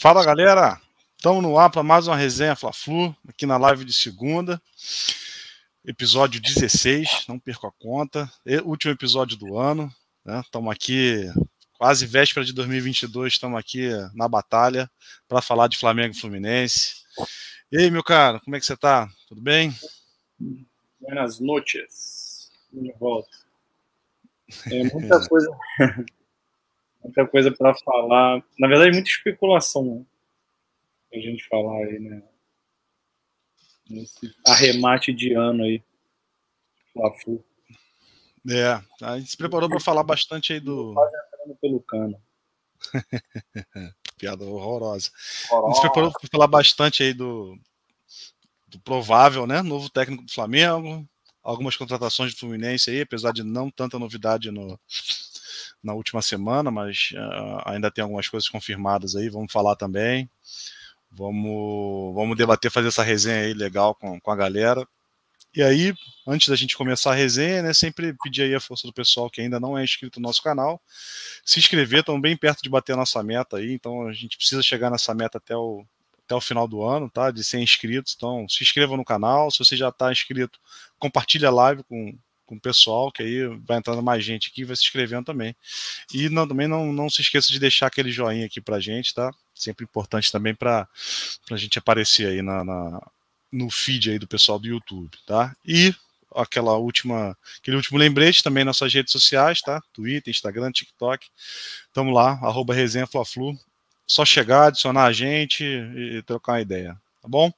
Fala galera, estamos no ar para mais uma resenha Fla-Flu, aqui na live de segunda, episódio 16, não perco a conta, último episódio do ano, estamos né? aqui quase véspera de 2022, estamos aqui na batalha para falar de Flamengo e Fluminense. E aí, meu cara, como é que você está? Tudo bem? Buenas noches, de volta. É muita coisa muita coisa para falar. Na verdade, muita especulação né? a gente falar aí, né? Nesse arremate de ano aí. Fla-Flu. É, a gente se preparou para falar bastante aí do. Quase entrando pelo cano. Piada horrorosa. horrorosa. A gente se preparou para falar bastante aí do, do provável, né? Novo técnico do Flamengo, algumas contratações do Fluminense aí, apesar de não tanta novidade no, na última semana, mas uh, ainda tem algumas coisas confirmadas aí, vamos falar também. Vamos, vamos debater, fazer essa resenha aí legal com, com a galera. E aí, antes da gente começar a resenha, né, sempre pedir aí a força do pessoal que ainda não é inscrito no nosso canal, se inscrever, estamos bem perto de bater a nossa meta aí, então a gente precisa chegar nessa meta até o, até o final do ano, tá? De 100 inscritos, então se inscreva no canal, se você já está inscrito, compartilhe a live com, com o pessoal, que aí vai entrando mais gente aqui, vai se inscrevendo também. E não, também não, não se esqueça de deixar aquele joinha aqui pra gente, tá? Sempre importante também para a gente aparecer aí na, na, no feed aí do pessoal do YouTube, tá? E aquela última, aquele último lembrete também nas suas redes sociais, tá? Twitter, Instagram, TikTok. Tamo lá, arroba resenha Fla-Flu. Só chegar, adicionar a gente e, e trocar uma ideia, tá bom?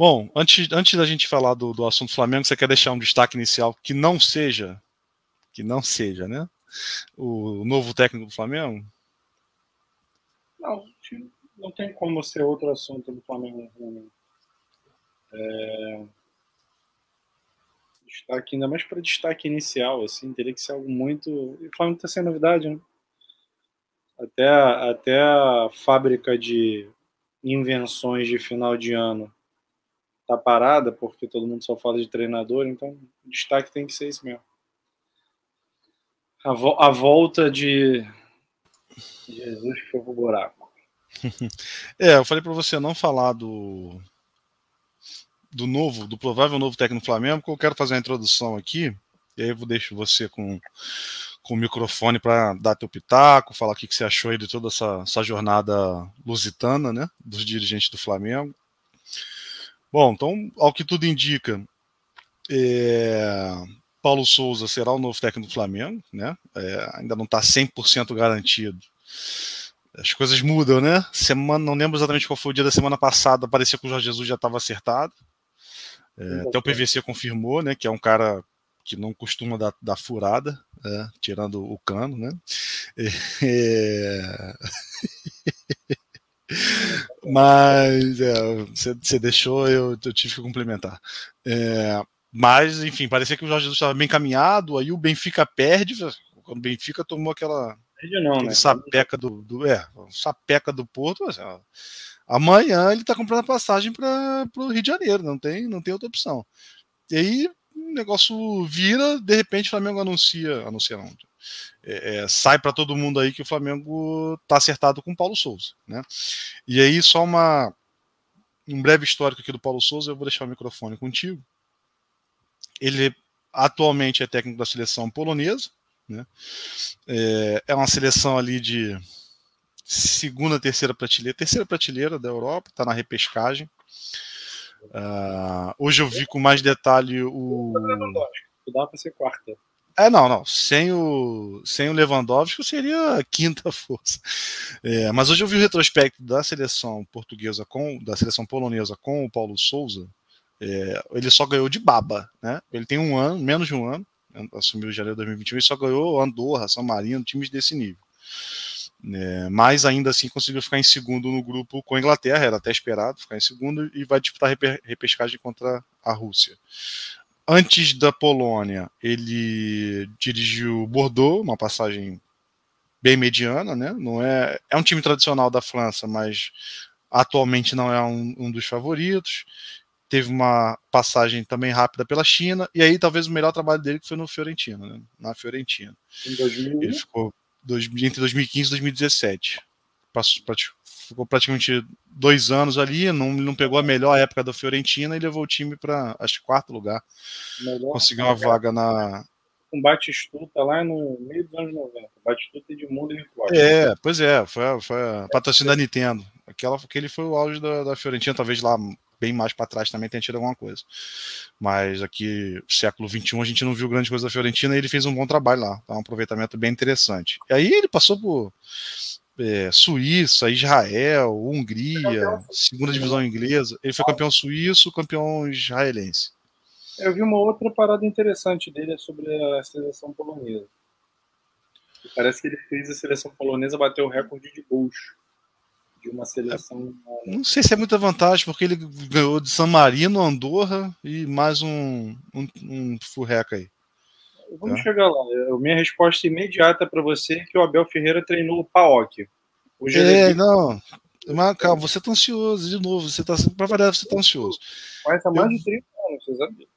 Bom, antes, antes da gente falar do, do assunto Flamengo, você quer deixar um destaque inicial que não seja, que não seja, né? O novo técnico do Flamengo? Não, não tem como ser outro assunto do Flamengo. É... Destaque, ainda mais para destaque inicial, assim, teria que ser algo muito. O Flamengo está sem novidade, né? Até, até a fábrica de invenções de final de ano tá parada, porque todo mundo só fala de treinador, então o destaque tem que ser isso mesmo. A, vo a volta de Jesus foi pro buraco. é, eu falei para você não falar do do novo, do provável novo técnico do Flamengo, porque eu quero fazer a introdução aqui, e aí eu deixo você com, com o microfone para dar teu pitaco, falar o que, que você achou aí de toda essa, essa jornada lusitana, né, dos dirigentes do Flamengo. Bom, então, ao que tudo indica, é, Paulo Souza será o novo técnico do Flamengo, né? É, ainda não está 100% garantido. As coisas mudam, né? Semana, não lembro exatamente qual foi o dia da semana passada, parecia que o Jorge Jesus já estava acertado. É, até o PVC confirmou, né? Que é um cara que não costuma dar, dar furada, é, tirando o cano, né? É... Mas é, você, você, deixou, eu, eu, tive que complementar. É, mas, enfim, parecia que o Jorge Jesus estava bem caminhado, aí o Benfica perde, quando o Benfica tomou aquela não, né? sapeca do, do, é, sapeca do Porto, assim, ó, amanhã ele está comprando a passagem para o Rio de Janeiro, não tem, não tem outra opção. E aí o negócio vira, de repente o Flamengo anuncia, anuncia não, é, é, sai para todo mundo aí que o Flamengo está acertado com o Paulo Souza. Né? E aí, só uma, um breve histórico aqui do Paulo Souza, eu vou deixar o microfone contigo. Ele atualmente é técnico da seleção polonesa, né? é, é uma seleção ali de segunda, terceira prateleira, terceira prateleira da Europa, está na repescagem. Uh, hoje eu vi com mais detalhe o. Dá para ser quarta. É, não, não. Sem o, sem o Lewandowski seria a quinta força. É, mas hoje eu vi o retrospecto da seleção portuguesa com da seleção polonesa com o Paulo Souza. É, ele só ganhou de baba, né? Ele tem um ano, menos de um ano, assumiu janeiro de 2021 e só ganhou Andorra, São Marino, times desse nível. É, mas ainda assim conseguiu ficar em segundo no grupo com a Inglaterra, era até esperado ficar em segundo e vai disputar repescagem contra a Rússia. Antes da Polônia, ele dirigiu Bordeaux, uma passagem bem mediana, né? Não é, é um time tradicional da França, mas atualmente não é um, um dos favoritos. Teve uma passagem também rápida pela China, e aí talvez o melhor trabalho dele que foi no Fiorentino, né? na Fiorentina. Em 2000? Ele ficou dois, entre 2015 e 2017. passou, ficou praticamente dois anos ali, não, não pegou a melhor época da Fiorentina e levou o time para, acho que, quarto lugar. Melhor Conseguiu uma vaga na. Com Batistuta lá no meio dos anos 90. Batistuta de mundo e É, pois é, foi, foi a patrocínio da Nintendo. Aquela, aquele foi o auge da, da Fiorentina, talvez lá bem mais para trás também tenha tido alguma coisa. Mas aqui, século XXI, a gente não viu grande coisa da Fiorentina e ele fez um bom trabalho lá. Tá? Um aproveitamento bem interessante. E aí ele passou por é, Suíça, Israel, Hungria, segunda divisão inglesa. Ele foi campeão suíço, campeão israelense. Eu vi uma outra parada interessante dele sobre a seleção polonesa. Parece que ele fez a seleção polonesa bater o recorde de gols de uma seleção. É, não sei se é muita vantagem, porque ele ganhou de San Marino, Andorra e mais um, um, um furreca aí. Vamos tá. chegar lá. Minha resposta imediata para você é que o Abel Ferreira treinou o Paok. é, não. Mas, calma, você tá ansioso de novo. Você tá, para variar, você tá ansioso. Mas há mais eu, de 30 anos, você sabe?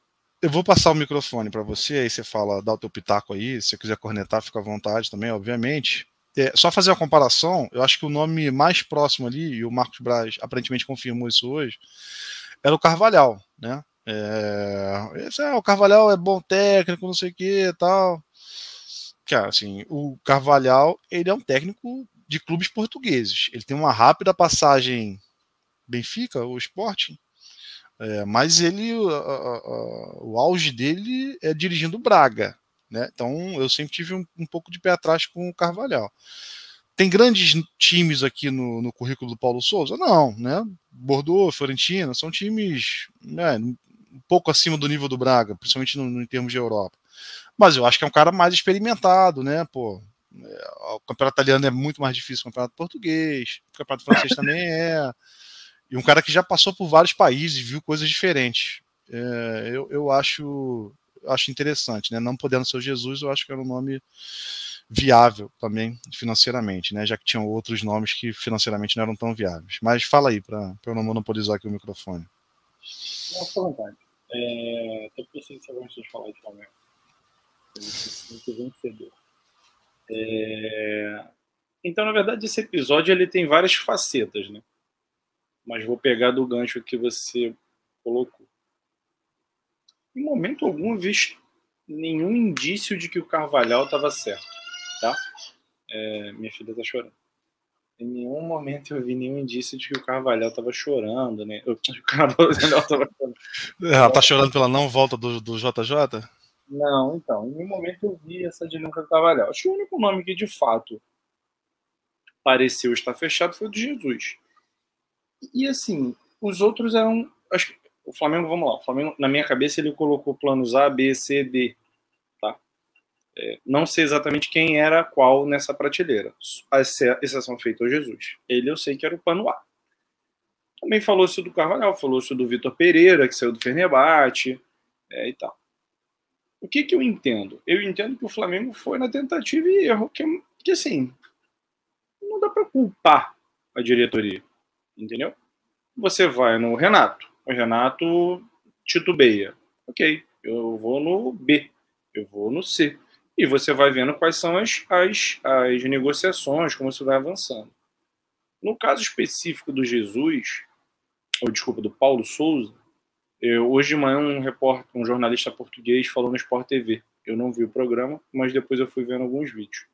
Eu vou passar o microfone para você, aí você fala, dá o teu pitaco aí. Se você quiser cornetar, fica à vontade também, obviamente. É, só fazer a comparação, eu acho que o nome mais próximo ali, e o Marcos Braz aparentemente confirmou isso hoje, era o Carvalhal, né? É, esse, é, o Carvalhal é bom técnico, não sei o que tal. Cara, assim, o Carvalhal, ele é um técnico de clubes portugueses. Ele tem uma rápida passagem Benfica, o Sporting, é, mas ele, a, a, a, o auge dele é dirigindo Braga, né? Então eu sempre tive um, um pouco de pé atrás com o Carvalhal. Tem grandes times aqui no, no currículo do Paulo Souza? Não, né? Bordeaux, Fiorentina, são times né, um pouco acima do nível do Braga, principalmente no, no, em termos de Europa. Mas eu acho que é um cara mais experimentado, né? Pô, é, o campeonato italiano é muito mais difícil que o campeonato português, o campeonato francês também é. E um cara que já passou por vários países, viu coisas diferentes. É, eu, eu acho, acho interessante, né? Não podendo ser o Jesus, eu acho que era um nome viável também financeiramente, né? Já que tinham outros nomes que financeiramente não eram tão viáveis. Mas fala aí, para eu não monopolizar aqui o microfone. À vontade. É, até porque eu sei que você gosta de falar de Flamengo. Muito vencedor. É, então, na verdade, esse episódio ele tem várias facetas, né? Mas vou pegar do gancho que você colocou. Em momento algum, visto nenhum indício de que o Carvalhal estava certo, tá? É, minha filha está chorando. Em nenhum momento eu vi nenhum indício de que o Carvalhal estava chorando, né? O Carvalhal estava chorando. Ela tá chorando pela não volta do, do JJ? Não, então, em nenhum momento eu vi essa dinâmica do Carvalhal. Acho que o único nome que de fato pareceu estar fechado foi o de Jesus. E assim, os outros eram. Acho que o Flamengo, vamos lá, o Flamengo, na minha cabeça, ele colocou planos A, B, C, D. É, não sei exatamente quem era qual nessa prateleira. A exceção feita ao Jesus. Ele eu sei que era o pano A. Também falou-se do Carvalhal, falou-se do Vitor Pereira, que saiu do Fernebate é, e tal. O que, que eu entendo? Eu entendo que o Flamengo foi na tentativa e erro, que, que assim, não dá para culpar a diretoria, entendeu? Você vai no Renato, o Renato titubeia. Ok, eu vou no B, eu vou no C e você vai vendo quais são as, as, as negociações, como isso vai avançando. No caso específico do Jesus, ou desculpa, do Paulo Souza, eu, hoje de manhã um repórter, um jornalista português falou no Sport TV. Eu não vi o programa, mas depois eu fui vendo alguns vídeos.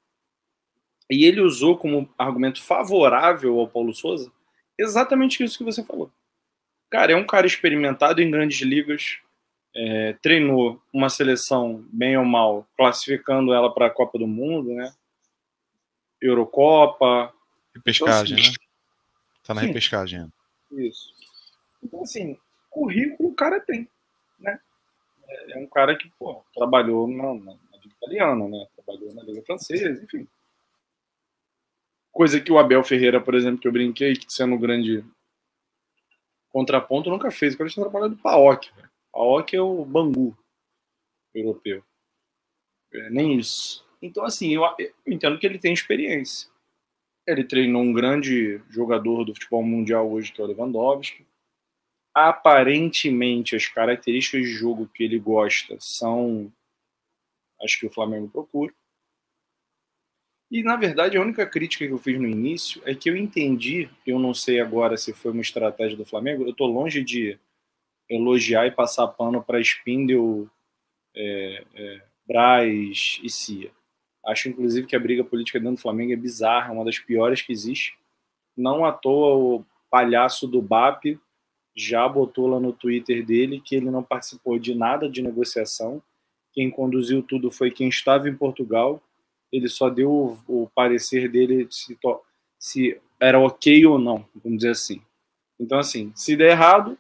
E ele usou como argumento favorável ao Paulo Souza exatamente isso que você falou. Cara, é um cara experimentado em grandes ligas, é, treinou uma seleção, bem ou mal, classificando ela para a Copa do Mundo, né? Eurocopa. Repescagem, então, assim, né? Tá na sim, repescagem. Isso. Então, assim, currículo o cara tem, né? É, é um cara que, pô, trabalhou na, na, na Liga Italiana, né? Trabalhou na Liga Francesa, enfim. Coisa que o Abel Ferreira, por exemplo, que eu brinquei, que sendo um grande contraponto, nunca fez. O cara tinha trabalhado do PAOC, velho. A OC é o Bangu europeu. É, nem isso. Então, assim, eu, eu, entendo que ele tem experiência. Ele treinou um grande jogador do futebol mundial hoje, que é o Lewandowski. Aparentemente, as características de jogo que ele gosta são as que o Flamengo procura. E, na verdade, a única crítica que eu fiz no início é que eu entendi, eu não sei agora se foi uma estratégia do Flamengo, eu estou longe de elogiar e passar pano para Spindle, é, é, Braz e Cia. Acho, inclusive, que a briga política dentro do Flamengo é bizarra, é uma das piores que existe. Não à toa o palhaço do BAP já botou lá no Twitter dele que ele não participou de nada de negociação. Quem conduziu tudo foi quem estava em Portugal ele só deu o, o parecer dele se, se era ok ou não, vamos dizer assim. Então, assim, se der errado,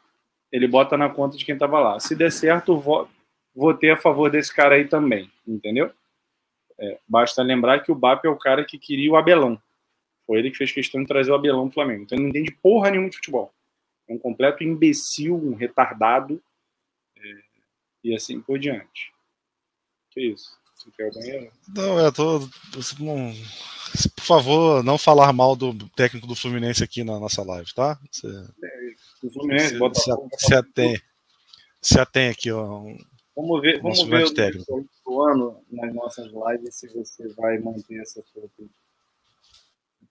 ele bota na conta de quem estava lá. Se der certo, vou, votei a favor desse cara aí também, entendeu? É, basta lembrar que o BAP é o cara que queria o Abelão. Foi ele que fez questão de trazer o Abelão pro Flamengo. Então ele não entende porra nenhuma de futebol. É um completo imbecil, um retardado. É, e assim por diante. Que isso? Você quer o banheiro? Não, eu tô. Não, por favor, não falar mal do técnico do Fluminense aqui na nossa live, tá? Você, é, Fluminense, se, bota se, se, atém, se atém aqui, ó. Vamos ver, vamos ver o, o ano nas nossas lives se você vai manter essa sua.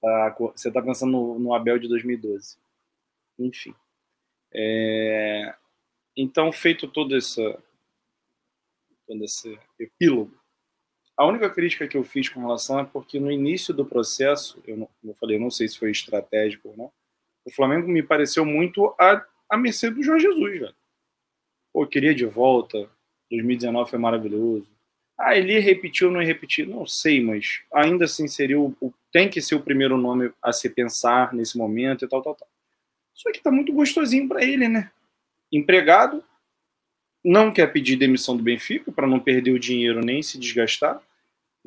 Tá, você está pensando no, no, Abel de 2012. Enfim. É, então, feito todo, essa, todo esse epílogo, a única crítica que eu fiz com relação é porque no início do processo, eu, não, como eu falei, eu não sei se foi estratégico ou não, o Flamengo me pareceu muito a, a mercê do Jorge Jesus, velho. Pô, queria de volta, 2019 foi maravilhoso. Ah, ele ia repetir ou não ia repetir? Não sei, mas ainda assim seria o, o, tem que ser o primeiro nome a se pensar nesse momento e tal, tal, tal. Só que tá muito gostosinho para ele, né? Empregado, não quer pedir demissão do Benfica para não perder o dinheiro nem se desgastar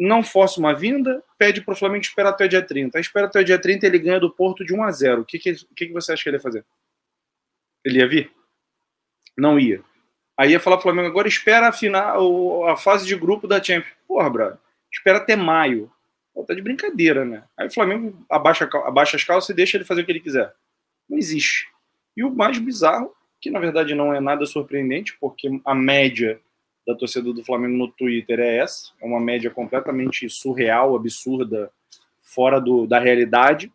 não força uma vinda, pede para o Flamengo esperar até o dia 30. Aí espera até o dia 30 ele ganha do Porto de 1 a 0. O que, que, que, que você acha que ele ia fazer? Ele ia vir? Não ia. Aí ia falar pro Flamengo, agora espera a, final, a fase de grupo da Champions. Porra, brother, espera até maio. Pô, tá de brincadeira, né? Aí o Flamengo abaixa, abaixa as calças e deixa ele fazer o que ele quiser. Não existe. E o mais bizarro, que na verdade não é nada surpreendente, porque a média da torcida do Flamengo no Twitter é essa. É uma média completamente surreal, absurda, fora do, da realidade.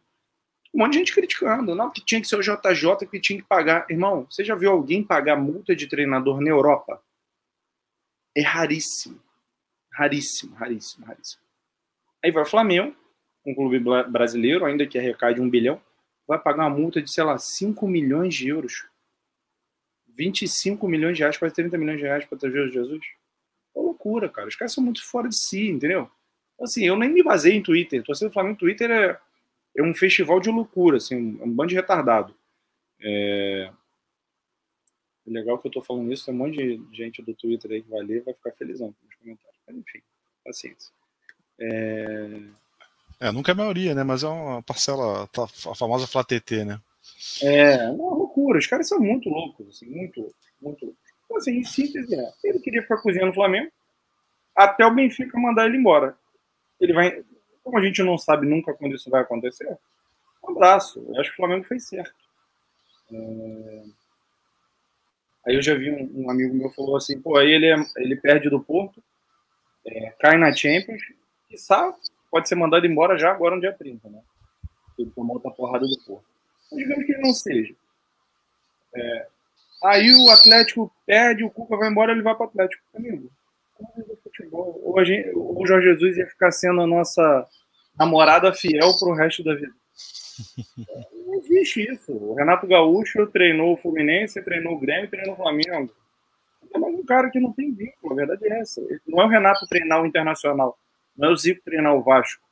Um monte de gente criticando. Não, que tinha que ser o JJ que tinha que pagar. Irmão, você já viu alguém pagar multa de treinador na Europa? É raríssimo. Raríssimo, raríssimo, raríssimo. Aí vai o Flamengo, um clube brasileiro, ainda que arrecade um bilhão, vai pagar uma multa de, sei lá, 5 milhões de euros 25 milhões de reais, quase 30 milhões de reais para trazer Jesus. É loucura, cara. Os caras são muito fora de si, entendeu? Assim, eu nem me basei em Twitter. Torcida do Flamengo Twitter é, é um festival de loucura, assim, um, um bando de retardado. É... legal que eu tô falando isso, tem um monte de gente do Twitter aí que vai ler vai ficar felizão nos comentários. Mas, enfim, paciência. É... é... nunca é a maioria, né? Mas é uma parcela, a famosa FlaTT, né? É, uma loucura. Os caras são muito loucos, assim, muito, muito. Então, assim, em síntese, é, ele queria ficar cozinhando no Flamengo até o Benfica mandar ele embora. Ele vai. Como a gente não sabe nunca quando isso vai acontecer, um abraço. Eu acho que o Flamengo fez certo. É... Aí eu já vi um, um, amigo meu falou assim, pô, aí ele, é, ele perde do Porto, é, cai na Champions, e sabe, pode ser mandado embora já agora no dia 30, né? Ele tomou outra porrada do Porto digamos que ele não seja. É, aí o Atlético perde, o Cuca vai embora, ele vai para o Atlético. Amigo, futebol. Ou, gente, ou o Jorge Jesus ia ficar sendo a nossa namorada fiel para o resto da vida. Não existe isso. O Renato Gaúcho treinou o Fluminense, treinou o Grêmio, treinou o Flamengo. É mais um cara que não tem vínculo, a verdade é essa. Não é o Renato treinar o Internacional, não é o Zico treinar o Vasco.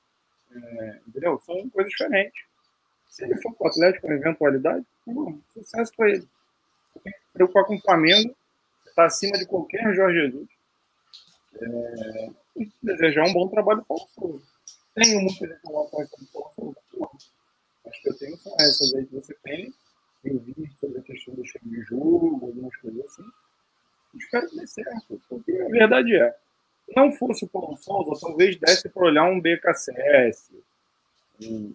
É, entendeu? São coisas diferentes. Se ele for para o Atlético na eventualidade, bom, sucesso para ele. Preocupar com o Flamengo, está acima de qualquer Jorge Jesus. É, e desejar um bom trabalho para o Paulo Tenho muita gente lá para o Paulo Acho que eu tenho são essas aí que você tem. Eu vi sobre a questão do cheio de jogo, algumas coisas assim. Espero que dê certo, porque a verdade é, não fosse o Paulo Souza, talvez desse para olhar um BKCS, um,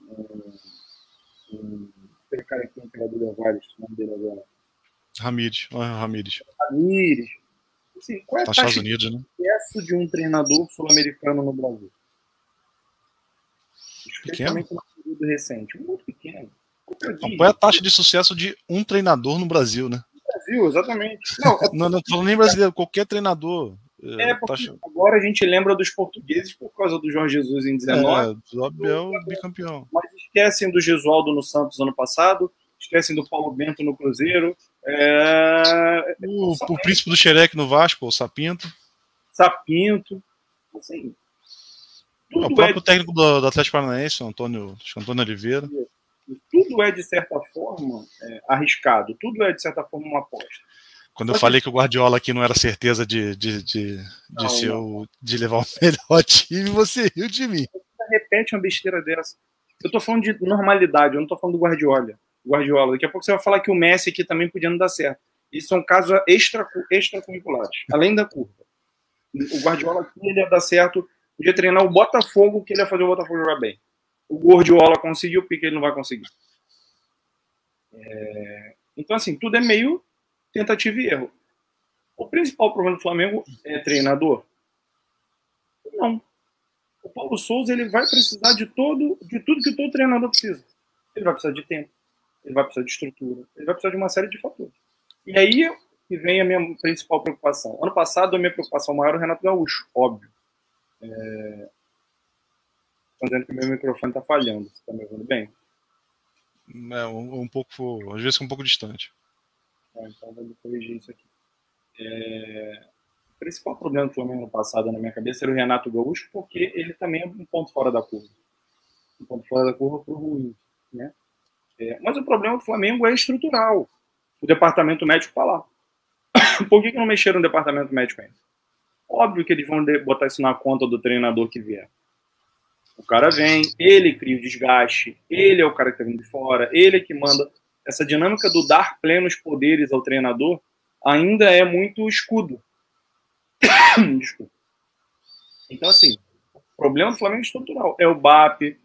um aquele cara que tem do Levares, o nome dele agora. Ramires, Ramires. Ramires. Assim, qual é a Estados Unidos, né? sucesso de um treinador sul-americano no Brasil? Pequeno? no período recente. Muito pequeno. Qual é a taxa de sucesso de um treinador no Brasil, né? Brasil, exatamente. Não, é... não, não falando nem brasileiro, qualquer treinador. É, é taxa... agora a gente lembra dos portugueses por causa do Jorge Jesus em 19. É, o Abel bicampeão. Mas esquecem do Gesualdo no Santos ano passado, esquecem do Paulo Bento no Cruzeiro. É... O, o, príncipe do Xereque no Vasco, o Sapinto. Sapinto. Assim, o próprio é... técnico do, do, Atlético Paranaense, o Antônio, Antônio Oliveira. Tudo é, de certa forma, é, arriscado. Tudo é, de certa forma, uma aposta. Quando eu falei que o Guardiola aqui não era certeza de, de, de, de, não, ser não. O, de levar o melhor time, você riu de mim. Repete uma besteira dessa. Eu tô falando de normalidade, eu não tô falando do Guardiola. Guardiola. Daqui a pouco você vai falar que o Messi aqui também podia não dar certo. Isso são casos extra, extracurriculares, além da curva. O Guardiola aqui ele ia dar certo, podia treinar o Botafogo, que ele ia fazer o Botafogo jogar bem. O Guardiola conseguiu, porque ele não vai conseguir. É... Então, assim, tudo é meio tentativa e erro. O principal problema do Flamengo é treinador? Não. O Paulo Souza ele vai precisar de todo, de tudo que todo treinador precisa. Ele vai precisar de tempo, ele vai precisar de estrutura, ele vai precisar de uma série de fatores. E aí que vem a minha principal preocupação. Ano passado, a minha preocupação maior era o Renato Gaúcho, óbvio. É... dizendo que meu microfone está falhando. Você está me ouvindo bem? É, um, um pouco, às vezes um pouco distante. Ah, então vou corrigir isso aqui. É... O principal problema do Flamengo no passado na minha cabeça era o Renato Gaúcho, porque ele também é um ponto fora da curva. Um ponto fora da curva para o ruim. Né? É... mas o problema do Flamengo é estrutural. O departamento médico está lá. Por que, que não mexeram no departamento médico ainda? Óbvio que eles vão botar isso na conta do treinador que vier. O cara vem, ele cria o desgaste, ele é o cara que está vindo de fora, ele é que manda essa dinâmica do dar plenos poderes ao treinador ainda é muito escudo. Desculpa. Então, assim, o problema do Flamengo é estrutural. É o BAP,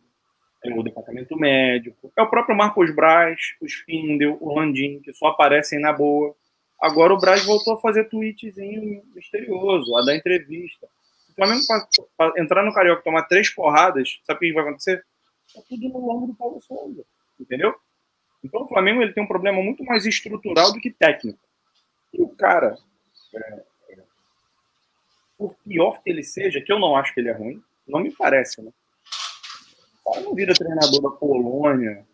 é o departamento médico, é o próprio Marcos Braz, o Spindel, o Landim, que só aparecem na boa. Agora o Braz voltou a fazer tweetzinho misterioso, a dar entrevista. Se o Flamengo entrar no Carioca e tomar três porradas, sabe o que vai acontecer? Tá tudo no longo do Paulo Souza. Entendeu? Então o Flamengo ele tem um problema muito mais estrutural do que técnico. E o cara, é, é, por pior que ele seja, que eu não acho que ele é ruim, não me parece, né? O cara não vira treinador da Polônia,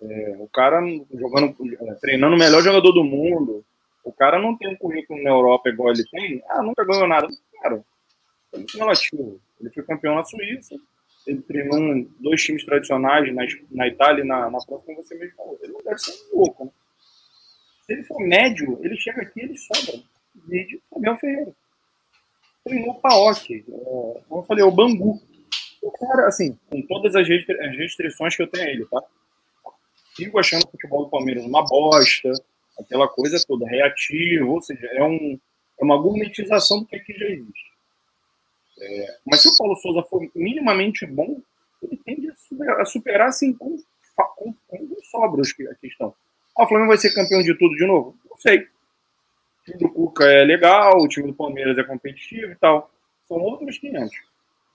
é, o cara jogando, é, treinando o melhor jogador do mundo, o cara não tem um currículo na Europa igual ele tem, ah, nunca ganhou nada. Cara, é muito relativo. Ele foi campeão na Suíça, ele treinou dois times tradicionais na, na Itália e na, na França, como você mesmo falou. Ele não deve ser um louco, né? Se ele for médio, ele chega aqui e ele sobra. Vídeo Fabião Ferreira. Treinou o Paok, é, como eu falei, o Bangu. Cara, assim, com todas as, restri as restrições que eu tenho a ele, tá? Sigo achando o futebol do Palmeiras uma bosta, aquela coisa toda, reativo, ou seja, é, um, é uma gourmetização do que, é que já existe. É, mas se o Paulo Souza for minimamente bom, ele tende a superar, a superar assim, com, com, com sobras a questão. Ah, o Flamengo vai ser campeão de tudo de novo? Não sei. O time do Cuca é legal, o time do Palmeiras é competitivo e tal. São outros 500.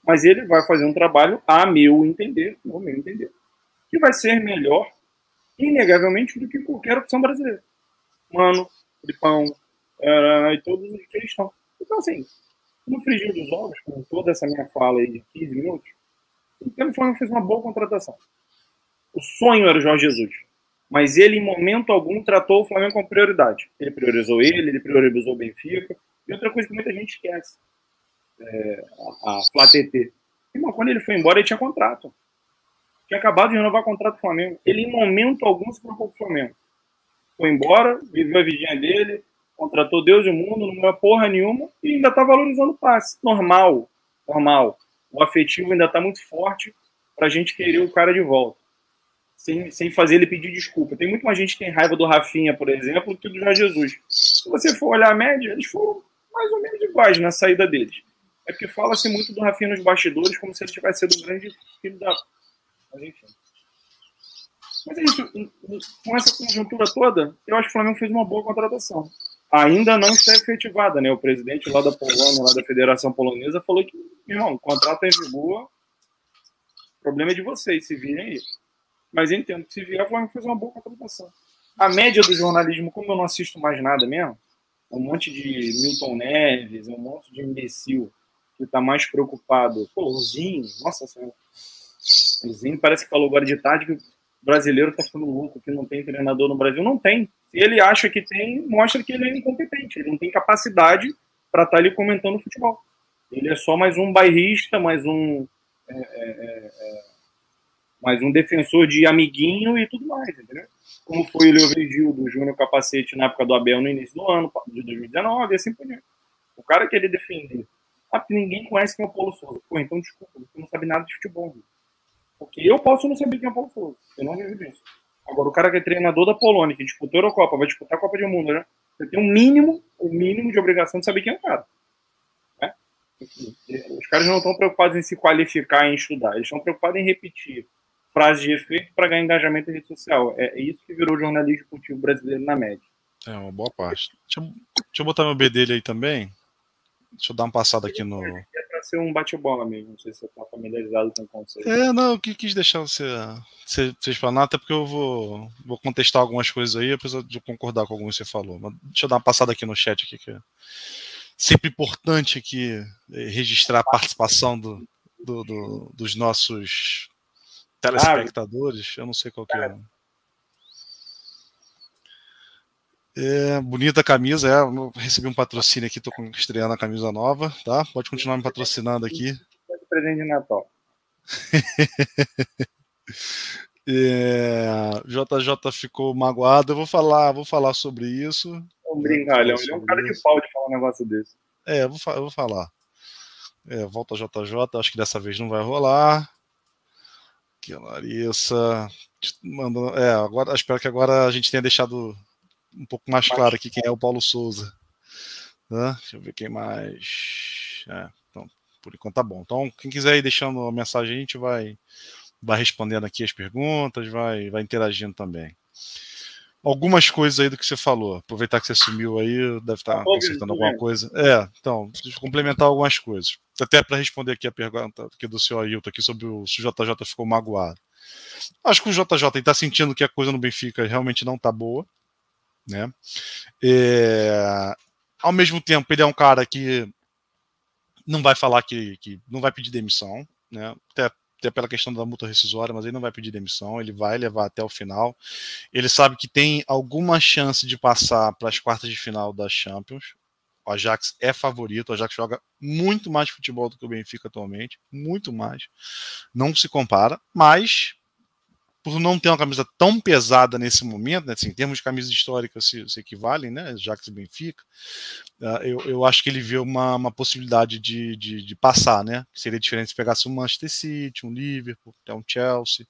Mas ele vai fazer um trabalho, a meu entender, no meu entender, que vai ser melhor, inegavelmente, do que qualquer opção brasileira. Mano, Filipão, uh, e todos os que estão. Então, assim, no frigir dos ovos, com toda essa minha fala aí de 15 minutos, o Flamengo fez uma boa contratação. O sonho era o Jorge Jesus. Mas ele, em momento algum, tratou o Flamengo com prioridade. Ele priorizou ele, ele priorizou o Benfica. E outra coisa que muita gente esquece: é, a, a Flá TT. quando ele foi embora, ele tinha contrato. Tinha acabado de renovar o contrato do Flamengo. Ele, em momento algum, se preocupou com o Flamengo. Foi embora, viveu a vidinha dele, contratou Deus e o mundo, não ganhou porra nenhuma e ainda está valorizando o passe. Normal, normal. O afetivo ainda está muito forte para a gente querer o cara de volta. Sem, sem fazer ele pedir desculpa. Tem muito mais gente que tem raiva do Rafinha, por exemplo, do que do Jorge Jesus. Se você for olhar a média, eles foram mais ou menos iguais na saída deles. É porque fala-se muito do Rafinha nos bastidores como se ele tivesse sido um grande filho da. Mas enfim. Mas é isso. Com essa conjuntura toda, eu acho que o Flamengo fez uma boa contratação ainda não está efetivada, né? O presidente lá da Polônia, lá da Federação Polonesa, falou que, irmão, o contrato é em vigor O problema é de vocês, se virem aí. Mas entendo que se vier, o Flamengo fez uma boa contratação. A média do jornalismo, como eu não assisto mais nada mesmo, um monte de Milton Neves, um monte de imbecil que está mais preocupado. Pô, o Zinho, nossa senhora. O Zinho parece que falou agora de tarde que o brasileiro está ficando louco, que não tem treinador no Brasil. Não tem. Se ele acha que tem, mostra que ele é incompetente. Ele não tem capacidade para estar tá ali comentando futebol. Ele é só mais um bairrista, mais um. É, é, é, é, mais um defensor de amiguinho e tudo mais, entendeu? Como foi o Leovigil do Júnior Capacete na época do Abel no início do ano, de 2019, e assim por diante. O cara que ele defende. Ah, ninguém conhece quem é o Paulo Souza. Pô, então desculpa, você não sabe nada de futebol. Porque eu posso não saber quem é o Paulo Souza. Eu não vejo isso. Agora, o cara que é treinador da Polônia, que disputou a Eurocopa, vai disputar a Copa do Mundo, né? Você tem um mínimo, o um mínimo de obrigação de saber quem é o cara. Os caras não estão preocupados em se qualificar, em estudar. Eles estão preocupados em repetir frases de efeito para ganhar engajamento em rede social. É isso que virou jornalismo esportivo brasileiro na média. É, uma boa parte. Deixa eu, deixa eu botar meu B dele aí também. Deixa eu dar uma passada aqui no. É para ser um bate-bola mesmo. Não sei se você está familiarizado com o conceito. É, não, eu quis deixar você, você, você explanar, até porque eu vou, vou contestar algumas coisas aí, apesar de eu concordar com alguns que você falou. Mas deixa eu dar uma passada aqui no chat aqui, que sempre importante aqui eh, registrar a participação do, do, do, dos nossos telespectadores. Eu não sei qual que é. É, bonita camisa, é. Recebi um patrocínio aqui, tô estreando a camisa nova, tá? Pode continuar me patrocinando aqui. Presente de Natal. é, JJ ficou magoado. Eu vou falar, vou falar sobre isso. Vamos brincar, Ele é um cara de pau de falar um negócio desse. É, eu vou, eu vou falar. É, volta JJ, acho que dessa vez não vai rolar. Aqui, a Larissa. Mandando, é, agora, espero que agora a gente tenha deixado um pouco mais claro aqui quem é o Paulo Souza. Né? Deixa eu ver quem mais. É, então, por enquanto tá bom. Então, quem quiser ir deixando a mensagem, a gente vai, vai respondendo aqui as perguntas, vai, vai interagindo também algumas coisas aí do que você falou. Aproveitar que você sumiu aí, deve estar tá consertando alguma coisa. É, então, eu complementar algumas coisas. Até para responder aqui a pergunta aqui do seu Ailton aqui sobre o, se o JJ ficou magoado. Acho que o JJ está sentindo que a coisa no Benfica realmente não está boa. Né? É, ao mesmo tempo, ele é um cara que não vai falar que, que não vai pedir demissão. Né? Até até pela questão da multa rescisória, mas ele não vai pedir demissão, ele vai levar até o final. Ele sabe que tem alguma chance de passar para as quartas de final da Champions. O Ajax é favorito, o Ajax joga muito mais futebol do que o Benfica atualmente, muito mais. Não se compara, mas por não ter uma camisa tão pesada nesse momento, né, assim, em termos de camisas históricas se, se equivalem, né, Ajax e Benfica, uh, eu, eu acho que ele vê uma, uma possibilidade de, de, de, passar, né? Seria diferente se pegasse um Manchester City, um Liverpool, até um Chelsea,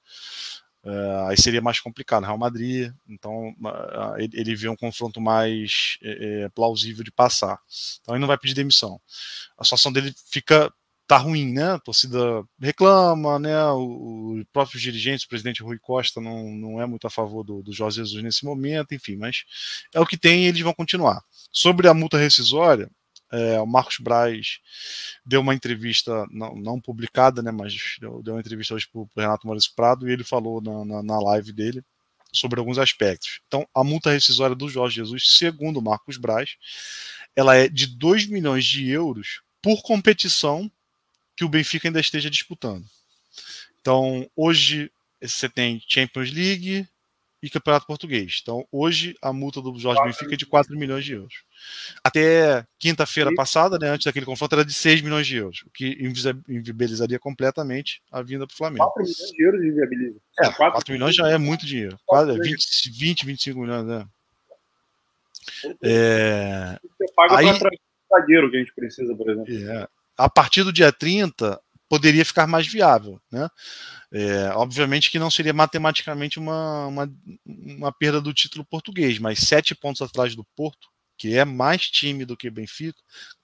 uh, aí seria mais complicado, Real Madrid, então uh, ele, ele, vê um confronto mais é, plausível de passar. Então ele não vai pedir demissão. A situação dele fica tá ruim, né? A torcida reclama, né? Os próprios dirigentes, o presidente Rui Costa não, não é muito a favor do, do Jorge Jesus nesse momento, enfim, mas é o que tem e eles vão continuar. Sobre a multa rescisória, é, o Marcos Braz deu uma entrevista, não, não publicada, né, mas deu, deu uma entrevista hoje para o Renato Maurício Prado e ele falou na, na, na live dele sobre alguns aspectos. Então, a multa rescisória do Jorge Jesus, segundo o Marcos Braz, ela é de 2 milhões de euros por competição que o Benfica ainda esteja disputando. Então, hoje você tem Champions League e Campeonato Português. Então, hoje a multa do Jorge Benfica é de 4 milhões de euros. Até quinta-feira passada, né, antes daquele confronto, era de 6 milhões de euros, o que inviabilizaria completamente a vinda para o Flamengo. 4 milhões de euros inviabiliza. É, 4, 4 milhões já é muito dinheiro. Quase 20, 20 25 milhões, né? É... Você paga Aí... para zagueiro que a gente precisa, por exemplo. É a partir do dia 30 poderia ficar mais viável. Né? É, obviamente que não seria matematicamente uma, uma, uma, perda do título português, mas sete pontos atrás do Porto, que é mais time do que Benfica,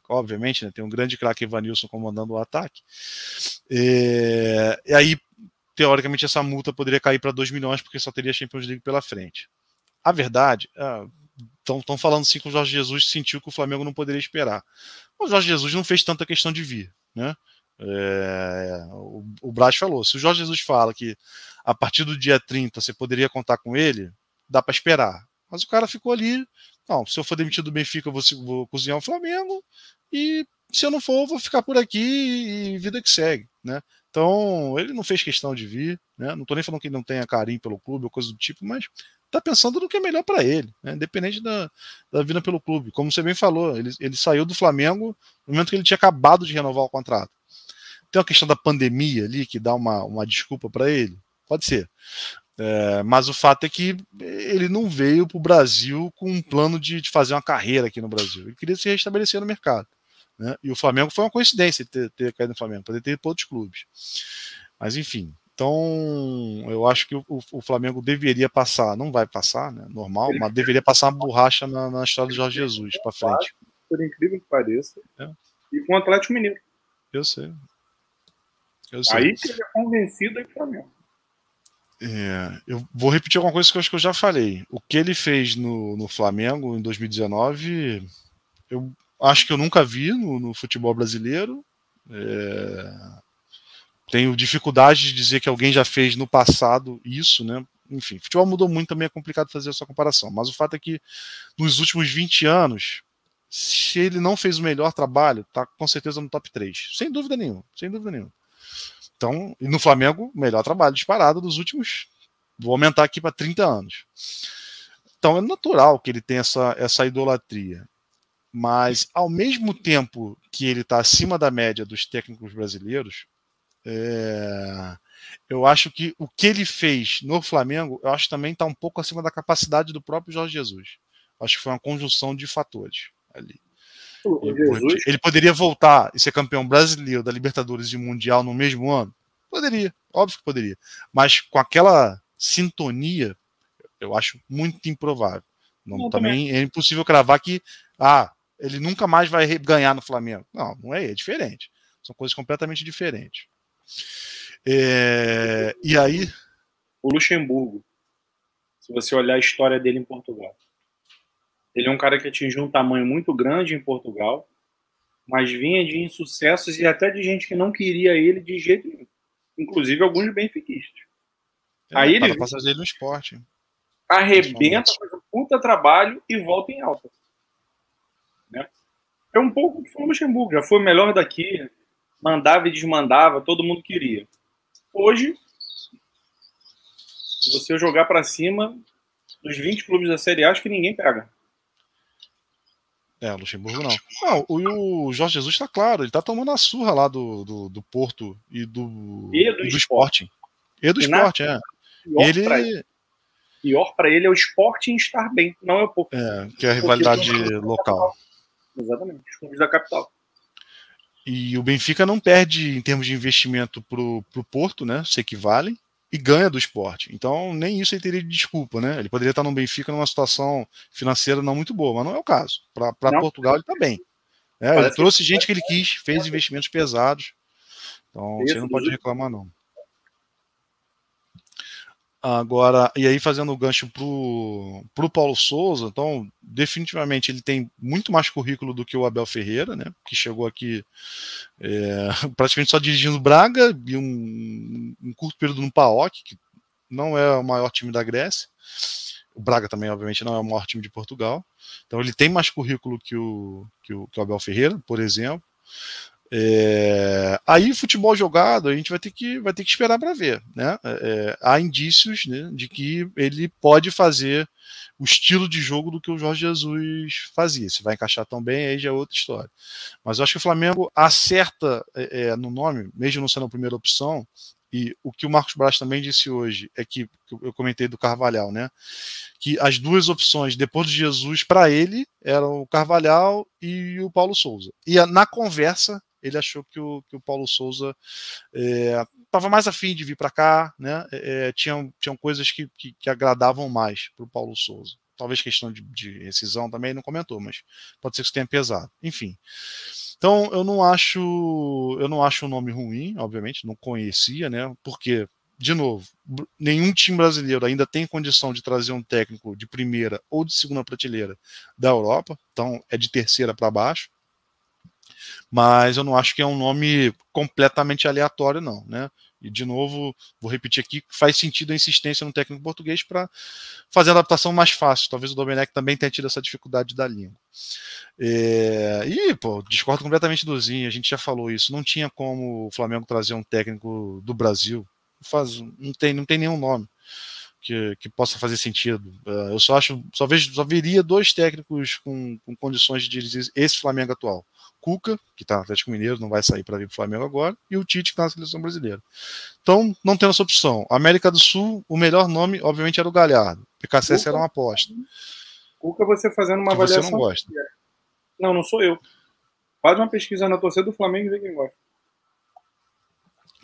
obviamente, né, tem um grande craque Evanilson comandando o ataque. É, e aí, teoricamente, essa multa poderia cair para 2 milhões, porque só teria Champions League pela frente. A verdade, estão ah, falando sim que o Jorge Jesus sentiu que o Flamengo não poderia esperar. O Jorge Jesus não fez tanta questão de vir, né? É, o, o, Braz falou. Se o Jorge Jesus fala que a partir do dia 30 você poderia contar com ele, dá para esperar. Mas o cara ficou ali. Não, se eu for demitido do Benfica, eu vou, vou cozinhar o Flamengo. E se eu não for, eu vou ficar por aqui e vida que segue, né? Então, ele não fez questão de vir, né? Não estou nem falando que ele não tenha carinho pelo clube ou coisa do tipo, mas está pensando no que é melhor para ele, né? independente da, da vida pelo clube. Como você bem falou, ele, ele saiu do Flamengo no momento que ele tinha acabado de renovar o contrato. Tem uma questão da pandemia ali que dá uma, uma desculpa para ele? Pode ser. É, mas o fato é que ele não veio para o Brasil com um plano de, de, fazer uma carreira aqui no Brasil. Ele queria se restabelecer no mercado. Né? E o Flamengo foi uma coincidência ter, ter caído no Flamengo, poder ter ido para outros clubes. Mas enfim, então, eu acho que o, o, Flamengo deveria passar, não vai passar, né? Normal, mas deveria passar uma borracha na, na história do Jorge Jesus para frente. Por incrível que pareça. É. E com o Atlético Mineiro. Eu sei. Eu sei. Aí é convencido aí Flamengo. É, eu vou repetir alguma coisa que eu acho que eu já falei. O que ele fez no, no Flamengo em 2019, eu acho que eu nunca vi no, no futebol brasileiro. É, tenho dificuldade de dizer que alguém já fez no passado isso, né? Enfim, futebol mudou muito, também é complicado fazer essa comparação. Mas o fato é que nos últimos 20 anos, se ele não fez o melhor trabalho, tá com certeza no top 3. Sem dúvida nenhuma, sem dúvida nenhuma. Então, e no Flamengo, melhor trabalho disparado dos últimos. Vou aumentar aqui para 30 anos. Então é natural que ele tenha essa, essa idolatria. Mas, ao mesmo tempo que ele está acima da média dos técnicos brasileiros, é, eu acho que o que ele fez no Flamengo, eu acho também está um pouco acima da capacidade do próprio Jorge Jesus. Acho que foi uma conjunção de fatores ali. Ele poderia voltar e ser campeão brasileiro da Libertadores e Mundial no mesmo ano? Poderia, óbvio que poderia. Mas com aquela sintonia, eu acho muito improvável. Não, também, também é impossível cravar que ah, ele nunca mais vai ganhar no Flamengo. Não, não é, é diferente. São coisas completamente diferentes. É, e aí. O Luxemburgo, se você olhar a história dele em Portugal, ele é um cara que atingiu um tamanho muito grande em Portugal, mas vinha de insucessos e até de gente que não queria ele de jeito nenhum, inclusive alguns benfiquistas. É, aí ele fazer no esporte. Arrebenta, faz um puta trabalho e volta em alta. Né? É um pouco o que foi o Luxemburgo, já foi o melhor daqui, mandava e desmandava, todo mundo queria. Hoje, se você jogar para cima, dos 20 clubes da Série A, acho que ninguém pega. É, Luxemburgo não. Não, o, o Jorge Jesus está claro, ele está tomando a surra lá do, do, do Porto e do, e do, e do Sporting. E do Esporte, é. Pior ele... Pra ele. Pior para ele é o Sporting estar bem, não é o Porto. É, que é a rivalidade local. Exatamente, os clubes da capital. E o Benfica não perde em termos de investimento para o Porto, né? Se equivalem, e ganha do esporte. Então, nem isso ele teria de desculpa, né? Ele poderia estar no Benfica numa situação financeira não muito boa, mas não é o caso. Para Portugal, ele está bem. É, ele trouxe gente que ele quis, fez investimentos pesados. Então, você não pode reclamar, não. Agora, e aí fazendo o gancho pro, pro Paulo Souza, então, definitivamente ele tem muito mais currículo do que o Abel Ferreira, né? Que chegou aqui é, praticamente só dirigindo Braga e um, um curto período no PAOK, que não é o maior time da Grécia. O Braga também, obviamente, não é o maior time de Portugal. Então ele tem mais currículo que o, que o, que o Abel Ferreira, por exemplo. É, aí futebol jogado a gente vai ter que vai ter que esperar para ver, né? É, é, há indícios né, de que ele pode fazer o estilo de jogo do que o Jorge Jesus fazia. Se vai encaixar tão bem aí já é outra história. Mas eu acho que o Flamengo acerta é, é no nome, mesmo não sendo a primeira opção. E o que o Marcos Braz também disse hoje é que eu comentei do Carvalhal, né? Que as duas opções depois de Jesus para ele eram o Carvalhal e o Paulo Souza. E na conversa ele achou que o, que o Paulo Souza estava é, mais afim de vir para cá, né? É, tinham, tinham coisas que, que, que agradavam mais para o Paulo Souza. Talvez questão de, de rescisão também não comentou, mas pode ser que isso tenha pesado. Enfim. Então eu não acho eu não acho o nome ruim, obviamente, não conhecia, né? Porque de novo, nenhum time brasileiro ainda tem condição de trazer um técnico de primeira ou de segunda prateleira da Europa, então é de terceira para baixo. Mas eu não acho que é um nome completamente aleatório, não, né? E de novo, vou repetir aqui, faz sentido a insistência no técnico português para fazer a adaptação mais fácil. Talvez o Domenech também tenha tido essa dificuldade da língua. É, e, pô, discordo completamente do Zinho, a gente já falou isso. Não tinha como o Flamengo trazer um técnico do Brasil. Faz, não, tem, não tem nenhum nome que, que possa fazer sentido. Uh, eu só acho, só vejo, só veria dois técnicos com, com condições de dirigir esse Flamengo atual. Cuca, que está no Atlético Mineiro, não vai sair para vir para o Flamengo agora, e o Tite, que está na seleção brasileira. Então, não tem essa opção. América do Sul, o melhor nome, obviamente, era o Galhardo. Cuca, era uma aposta. Cuca, você fazendo uma que avaliação. Você não gosta. Não, não sou eu. Faz uma pesquisa na torcida do Flamengo e vê quem gosta.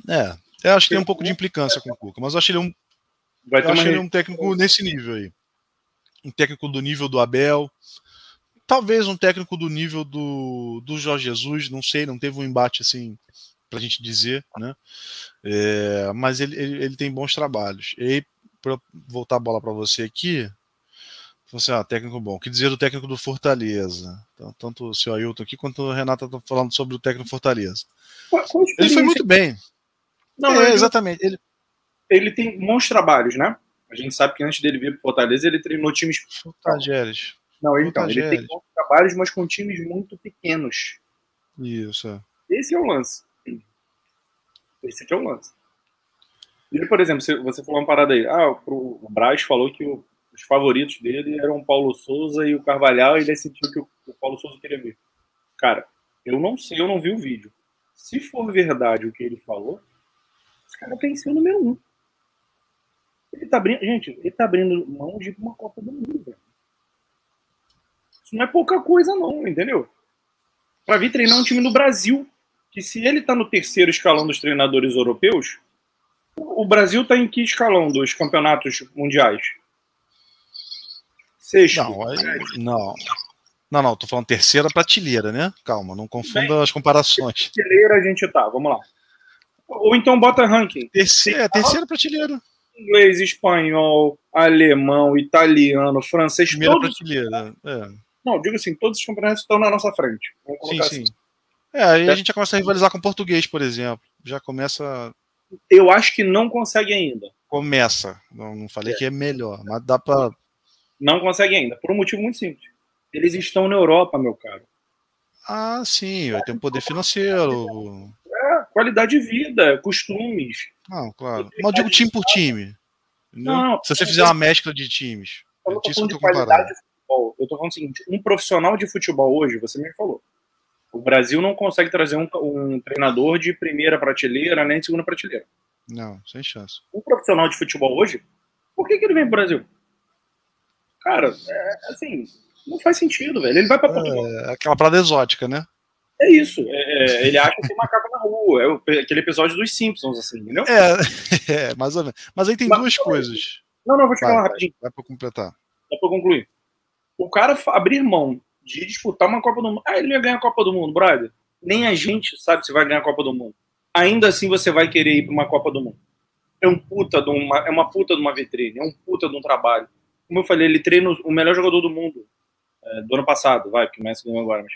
É, eu acho que tem um pouco de implicância com o Cuca, mas eu acho ele um, eu acho ele um técnico nesse nível aí. Um técnico do nível do Abel, talvez um técnico do nível do, do Jorge Jesus, não sei, não teve um embate assim para a gente dizer, né? É, mas ele, ele, ele, tem bons trabalhos. E para voltar a bola para você aqui, você, ah, técnico bom. O que dizer do técnico do Fortaleza? Então, tanto o senhor Ailton aqui quanto o Renato estão falando sobre o técnico do Fortaleza. Ele foi muito bem. Não, é, exatamente. Ele... ele tem bons trabalhos, né? A gente sabe que antes dele vir para Fortaleza, ele treinou times. Fortaleza. Não, então, ele tem bons trabalhos, mas com times muito pequenos. Isso. É. Esse é o lance. Esse aqui é o lance. Ele, por exemplo, você falou uma parada aí. Ah, o Braz falou que o, os favoritos dele eram o Paulo Souza e o Carvalhal, e ele sentiu que o, o Paulo Souza queria ver. Cara, eu não sei, eu não vi o vídeo. Se for verdade o que ele falou, esse cara tem seu número um. Ele tá abrindo. Gente, ele tá abrindo mão de uma Copa do Mundo, velho. Não é pouca coisa, não, entendeu? Para vir treinar um time no Brasil, que se ele tá no terceiro escalão dos treinadores europeus, o Brasil tá em que escalão dos campeonatos mundiais? Sexto. Não, não. Não, não, tô falando terceira prateleira, né? Calma, não confunda Bem, as comparações. Prateleira a gente tá, vamos lá. Ou então bota ranking. Terceira, é, terceira prateleira inglês, espanhol, alemão, italiano, francês, Primeira todos... prateleira. É. Não, digo assim, todos os campeonatos estão na nossa frente. sim, assim. sim. É, aí a gente já começa a rivalizar com o português, por exemplo. Já começa. Eu acho que não consegue ainda. Começa. Não, não falei é. que é melhor, mas dá para. Não consegue ainda, por um motivo muito simples. Eles estão na Europa, meu caro. Ah, sim, vai ter um poder financeiro. É, qualidade de vida, costumes. Não, claro. Mas eu digo time por time. Não, Se você fizer uma mescla de times. Eu tô falando de qualidade de futebol. Eu tô falando o seguinte: um profissional de futebol hoje, você me falou. O Brasil não consegue trazer um, um treinador de primeira prateleira nem de segunda prateleira. Não, sem chance. Um profissional de futebol hoje, por que, que ele vem pro Brasil? Cara, é, assim, não faz sentido, velho. Ele vai pra Portugal. É, aquela parada exótica, né? É isso. É, é, ele acha que tem macaco na rua. É o, aquele episódio dos Simpsons, assim, entendeu? É, é mais ou menos. Mas aí tem Mas, duas coisas. Não, não, vou te vai, falar rapidinho. Vai pra completar. Dá pra concluir. O cara abrir mão de disputar uma Copa do Mundo. Ah, ele vai ganhar a Copa do Mundo, brother. Nem a gente sabe se vai ganhar a Copa do Mundo. Ainda assim você vai querer ir para uma Copa do Mundo. É um puta de uma, é uma puta de uma vitrine, é um puta de um trabalho. Como eu falei, ele treina o melhor jogador do mundo é, do ano passado, vai, que o Messi ganhou agora. Mas...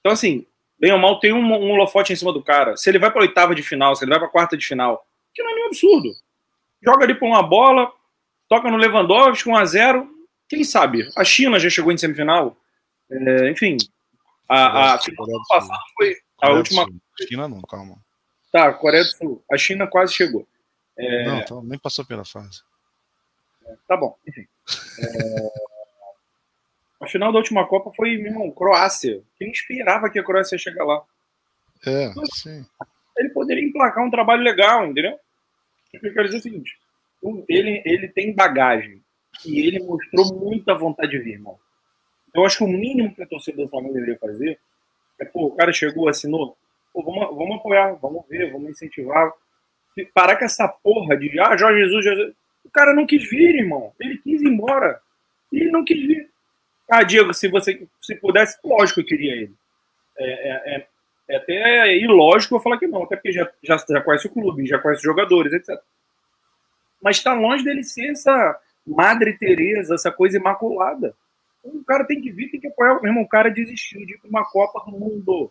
Então, assim, bem ou mal, tem um, um holofote em cima do cara. Se ele vai para oitava de final, se ele vai para quarta de final, que não é nenhum absurdo. Joga ali por uma bola, toca no Lewandowski, 1 a 0 Quem sabe? A China já chegou em semifinal. É, enfim, a, a passado foi a última. China não, calma. Tá, Coreia do Sul. A China quase chegou. É... Não, então, nem passou pela fase. Tá bom, enfim. É... A final da última Copa foi, meu irmão, Croácia. Quem esperava que a Croácia ia chegar lá? É, sim. Ele poderia emplacar um trabalho legal, entendeu? Eu quero dizer o seguinte: ele, ele tem bagagem e ele mostrou muita vontade de vir, irmão. Eu acho que o mínimo que a torcida do Flamengo deveria fazer é, pô, o cara chegou, assinou, pô, vamos, vamos apoiar, vamos ver, vamos incentivar. Parar com essa porra de, ah, Jorge Jesus, Jesus. O cara não quis vir, irmão. Ele quis ir embora. E não quis vir. Ah, Diego, se você se pudesse, lógico que eu queria ele. É, é, é, é até ilógico eu falar que não, até porque já, já, já conhece o clube, já conhece os jogadores, etc. Mas está longe dele ser essa Madre Teresa, essa coisa imaculada. O cara tem que vir, tem que apoiar. Meu irmão, o cara desistiu de ir para uma Copa do Mundo.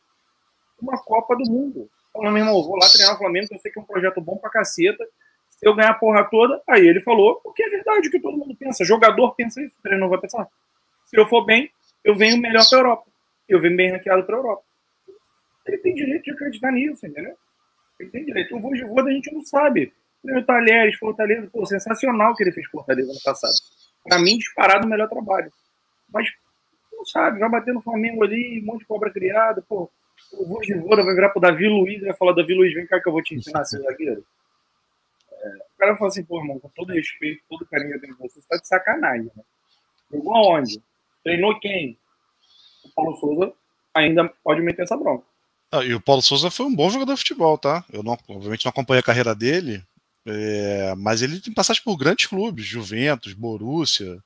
uma Copa do Mundo. Falando, meu irmão, vou lá treinar o Flamengo, eu sei que é um projeto bom pra caceta. Se eu ganhar a porra toda, aí ele falou, porque é verdade o que todo mundo pensa. Jogador pensa isso, treinador vai pensar. Se eu for bem, eu venho melhor pra Europa. Eu venho bem ranqueado pra Europa. Ele tem direito de acreditar nisso, entendeu? Ele tem direito. O Voivoda a gente não sabe. O Talheres, Fortaleza, pô, sensacional que ele fez Fortaleza ano passado. Pra mim, disparado o melhor trabalho. Mas, não sabe, vai bater no Flamengo ali, um monte de cobra criada, pô. O Voivoda vai virar pro Davi Luiz e vai falar, Davi Luiz, vem cá que eu vou te ensinar a ser zagueiro. É, o cara fala assim, pô, irmão, com todo respeito, todo carinho que eu tenho você, você tá de sacanagem, né? Jogou aonde? Treinou quem? O Paulo Souza ainda pode meter essa bronca. Ah, e o Paulo Souza foi um bom jogador de futebol, tá? Eu não, obviamente não acompanhei a carreira dele, é, mas ele tem passagem por grandes clubes, Juventus, Borussia,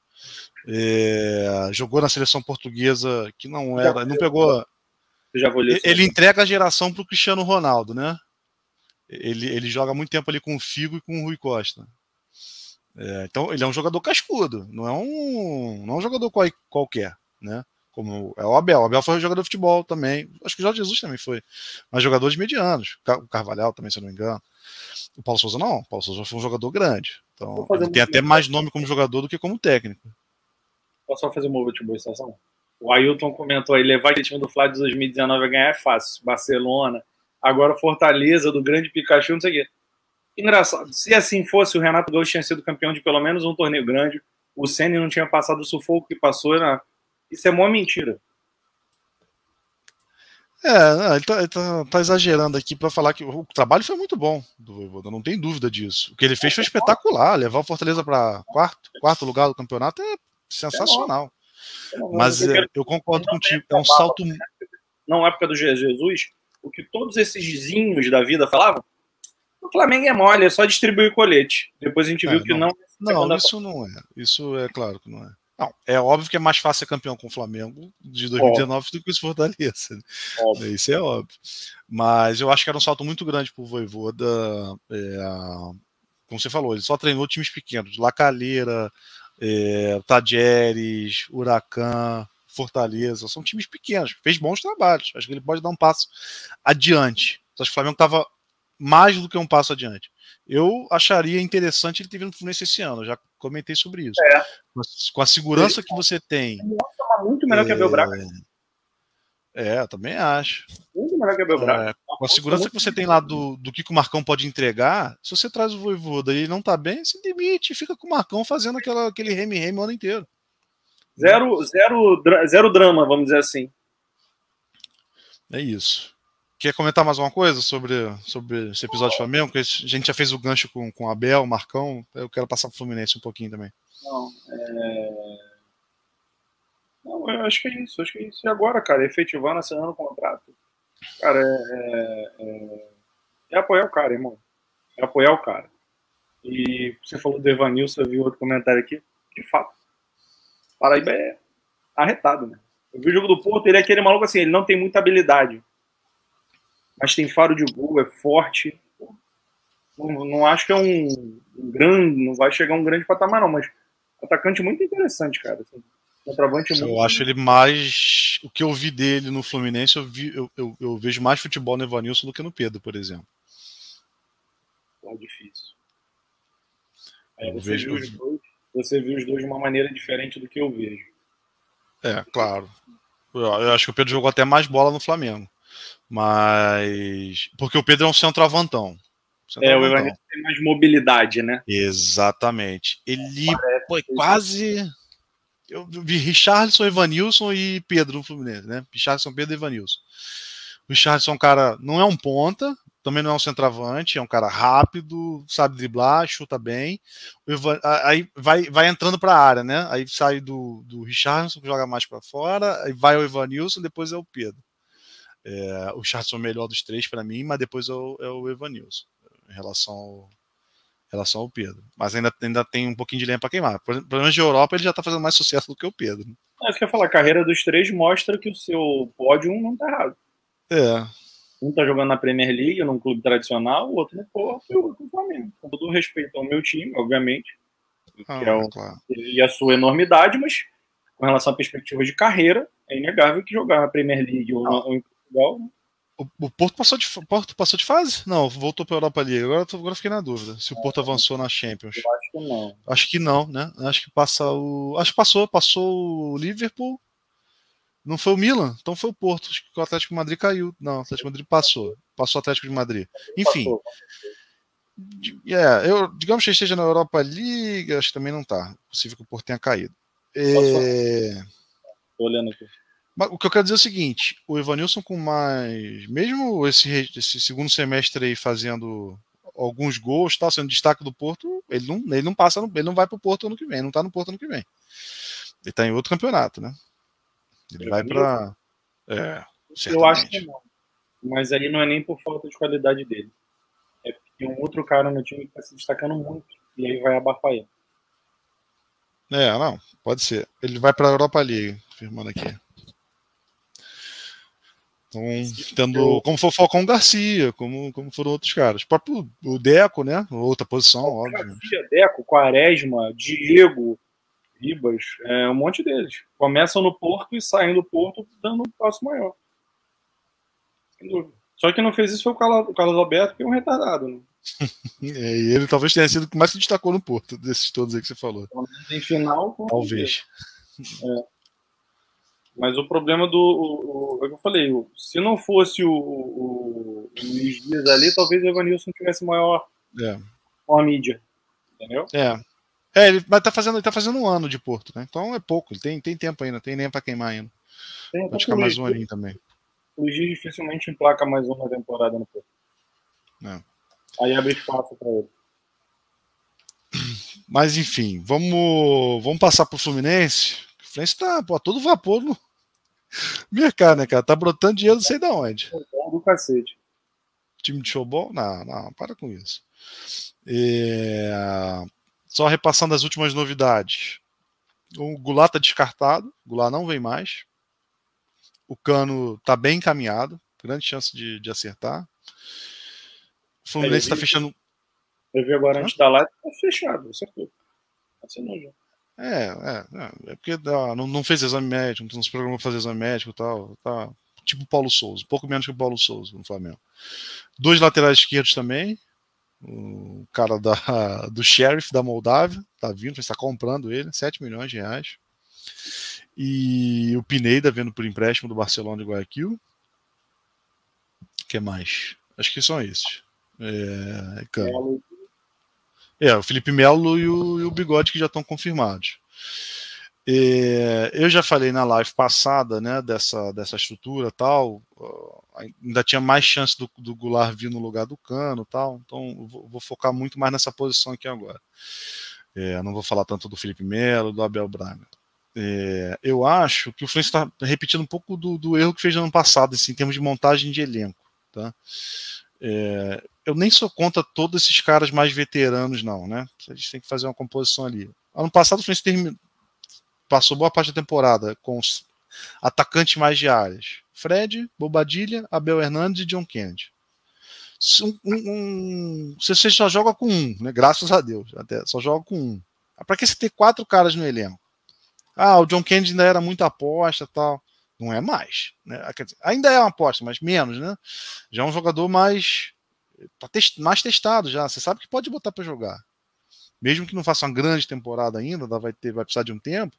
é, jogou na seleção portuguesa que não era, não pegou. Ele, ele entrega a geração para o Cristiano Ronaldo, né? Ele, ele joga muito tempo ali com o Figo e com o Rui Costa. É, então ele é um jogador cascudo, não é um, não é um jogador qual, qualquer, né? Como é o Abel. O Abel foi jogador de futebol também. Acho que o Jorge Jesus também foi. Mas jogadores medianos. O Carvalhal também, se eu não me engano. O Paulo Souza não. O Paulo Souza foi um jogador grande. Então, ele tem até mais nome como jogador do que como técnico. Posso só fazer uma última estação? O Ailton comentou aí, levar aquele time do Flávio de 2019 a ganhar é fácil. Barcelona. Agora Fortaleza, do grande Pikachu, não sei o quê. Engraçado. Se assim fosse, o Renato Gaúcho tinha sido campeão de pelo menos um torneio grande. O Senna não tinha passado o sufoco que passou na, isso é uma mentira. É, ele, tá, ele tá, tá, exagerando aqui para falar que o trabalho foi muito bom do Voivoda, não tem dúvida disso. O que ele fez foi espetacular, levar o Fortaleza para quarto, quarto lugar do campeonato é sensacional. Mas é, eu concordo contigo, é um salto. Na época do Jesus, o que todos esses vizinhos da vida falavam, o Flamengo é mole, é só distribuir colete. Depois a gente é, viu que não. Não, não isso não é. Isso é claro que não é. Não, é óbvio que é mais fácil ser campeão com o Flamengo de 2019 óbvio. do que o Fortaleza. Né? Óbvio. Isso é óbvio. Mas eu acho que era um salto muito grande pro Voivoda. É, como você falou, ele só treinou times pequenos. Lacalheira, é, Tajeres, Huracan, Fortaleza. São times pequenos. Fez bons trabalhos. Acho que ele pode dar um passo adiante. Acho que o Flamengo estava mais do que um passo adiante. Eu acharia interessante ele ter vindo no Fluminense esse ano. Já comentei sobre isso. É. Com a segurança que você tem. Muito melhor é... que a Bel Braga. É, eu também acho. Muito melhor que a Bel Braga. É, com a segurança que você tem lá do, do que, que o Marcão pode entregar, se você traz o Voivoda e ele não tá bem, se demite, fica com o Marcão fazendo aquela, aquele reme-reme o ano inteiro. Zero, zero, zero drama, vamos dizer assim. É isso. Quer comentar mais uma coisa sobre, sobre esse episódio do Flamengo? Porque a gente já fez o gancho com, com o Abel, o Marcão. Eu quero passar para o Fluminense um pouquinho também. Não, é... Não, eu acho que é isso. Acho que é isso. E agora, cara, efetivando, assinando o contrato. Cara, é, é, é, é apoiar o cara, irmão. É apoiar o cara. E você falou do Evanilson, eu vi outro comentário aqui. De fato, Paraíba é arretado, né? Eu vi o jogo do Porto, ele é aquele maluco assim, ele não tem muita habilidade mas tem faro de gol, é forte. Não, não acho que é um, grande, não vai chegar a um grande patamar, não, mas atacante muito interessante, cara. Assim, contrabante muito... Eu acho ele mais. O que eu vi dele no Fluminense, eu, vi, eu, eu, eu vejo mais futebol no Evanilson do que no Pedro, por exemplo. É difícil. É, você, vejo... viu dois, você viu os dois de uma maneira diferente do que eu vejo. É, claro. Eu acho que o Pedro jogou até mais bola no Flamengo. Mas. Porque o Pedro é um centroavantão. É, o Evanilson tem mais mobilidade, né? Exatamente. Ele foi quase. Eu vi Richardson, Evanilson e Pedro no Fluminense, né? Richardson, Pedro e Evanilson. O Richardson é um cara, não é um ponta, também não é um centroavante, é um cara rápido, sabe driblar, chuta bem. Evan, aí vai, vai entrando para a área, né? Aí sai do, do Richardson, que joga mais para fora, aí vai o Evanilson, depois é o Pedro. É, o Charles é o melhor dos três para mim, mas depois é o, é o Evanilson, em relação ao, em relação ao Pedro. Mas ainda, ainda tem um pouquinho de lenha para queimar. Pelo menos de Europa ele já está fazendo mais sucesso do que o Pedro. Né? É, isso que eu falar, a carreira dos três mostra que o seu pódio não está errado. É. Um tá jogando na Premier League, num clube tradicional, o outro no Porto e o outro no Flamengo. Com todo respeito ao meu time, obviamente. Ah, é o, claro. E a sua enormidade, mas com relação à perspectiva de carreira, é inegável que jogar na Premier League ou, ou em Portugal. O, o, Porto, passou de, Porto passou de fase? Não, voltou para a Europa League. Agora, agora fiquei na dúvida se o Porto avançou na Champions. Eu acho que não. Acho que não, né? Acho que passa o. Acho que passou, passou o Liverpool. Não foi o Milan, então foi o Porto. Acho que o Atlético de Madrid caiu. Não, o Atlético de Madrid passou. Passou o Atlético de Madrid. Enfim. É, eu, digamos que esteja na Europa League, acho que também não está. Possível que o Porto tenha caído. É... Tô olhando aqui. Mas o que eu quero dizer é o seguinte: o Evanilson com mais. Mesmo esse, esse segundo semestre aí fazendo alguns gols, tá, sendo destaque do Porto, ele não, ele não passa, ele não vai para o Porto ano que vem, não está no Porto ano que vem. Ele está em outro campeonato, né? Ele vai para. É, eu acho que não. Mas aí não é nem por falta de qualidade dele. É porque tem um outro cara no time que está se destacando muito. E aí vai abafar ele. É, não, pode ser. Ele vai para a Europa League, firmando aqui. Então, tendo, como foi o Falcão Garcia, como, como foram outros caras. O próprio o Deco, né? Outra posição, óbvio. Garcia, Deco, Quaresma, Diego, Ribas, é, um monte deles. Começam no Porto e saem do Porto dando um passo maior. Só que não fez isso foi o Carlos, o Carlos Alberto, que é um retardado, né? é, e ele talvez tenha sido o que mais se destacou no Porto, desses todos aí que você falou. Em final, talvez. É. Mas o problema do. O, o, é o que eu falei, o, se não fosse o, o, o Luiz Dias ali, talvez o Evanilson tivesse maior, é. maior mídia. Entendeu? É. É, ele vai tá fazendo, ele tá fazendo um ano de Porto, né? Então é pouco, ele tem, tem tempo ainda, tem nem para queimar ainda. Tem, Pode ficar mais um aninho também. O Luiz Dias dificilmente emplaca mais uma temporada no Porto. É. Aí abre espaço para ele. Mas enfim, vamos, vamos passar pro Fluminense. O Fluminense tá pô, todo vapor no, mercado, né, cara? Tá brotando dinheiro não sei de onde. Do cacete. Time de showball? Não, não, para com isso. É... Só repassando as últimas novidades. O Goulart tá descartado, o Goulart não vem mais. O Cano tá bem encaminhado, grande chance de, de acertar. O Fluminense está fechando. Eu vi agora antes da live, tá fechado, acertou. Assinou já. É, é, é, é porque ah, não, não, fez exame médico, não se programou fazer exame médico e tal. Tá, tipo Paulo Souza, pouco menos que o Paulo Souza no Flamengo. Dois laterais esquerdos também. O cara da, do Sheriff da Moldávia tá vindo, está comprando ele, 7 milhões de reais. E o Pineda vendo por empréstimo do Barcelona de Guayaquil. O que mais? Acho que são esses. É, é, o Felipe Melo e o, e o Bigode que já estão confirmados. É, eu já falei na live passada, né, dessa, dessa estrutura tal, ainda tinha mais chance do, do Goulart vir no lugar do Cano tal, então vou, vou, focar muito mais nessa posição aqui agora. É, não vou falar tanto do Felipe Melo, do Abel Braga. É, eu acho que o Fluminense está repetindo um pouco do, do, erro que fez no ano passado, assim, em termos de montagem de elenco. Tá? É, eu nem sou contra todos esses caras mais veteranos, não, né? A gente tem que fazer uma composição ali. Ano passado o Fluminense terminou, passou boa parte da temporada com os atacantes mais de áreas. Fred, Bobadilha, Abel Hernandes e John Kennedy. Um, um, você só joga com um, né? Graças a Deus, até só joga com um. Para que você ter quatro caras no elenco? Ah, o John Kennedy ainda era muita aposta, tal. Não é mais. Né? Dizer, ainda é uma aposta, mas menos, né? Já é um jogador mais. Tá mais testado já. Você sabe que pode botar para jogar. Mesmo que não faça uma grande temporada ainda, vai, ter, vai precisar de um tempo.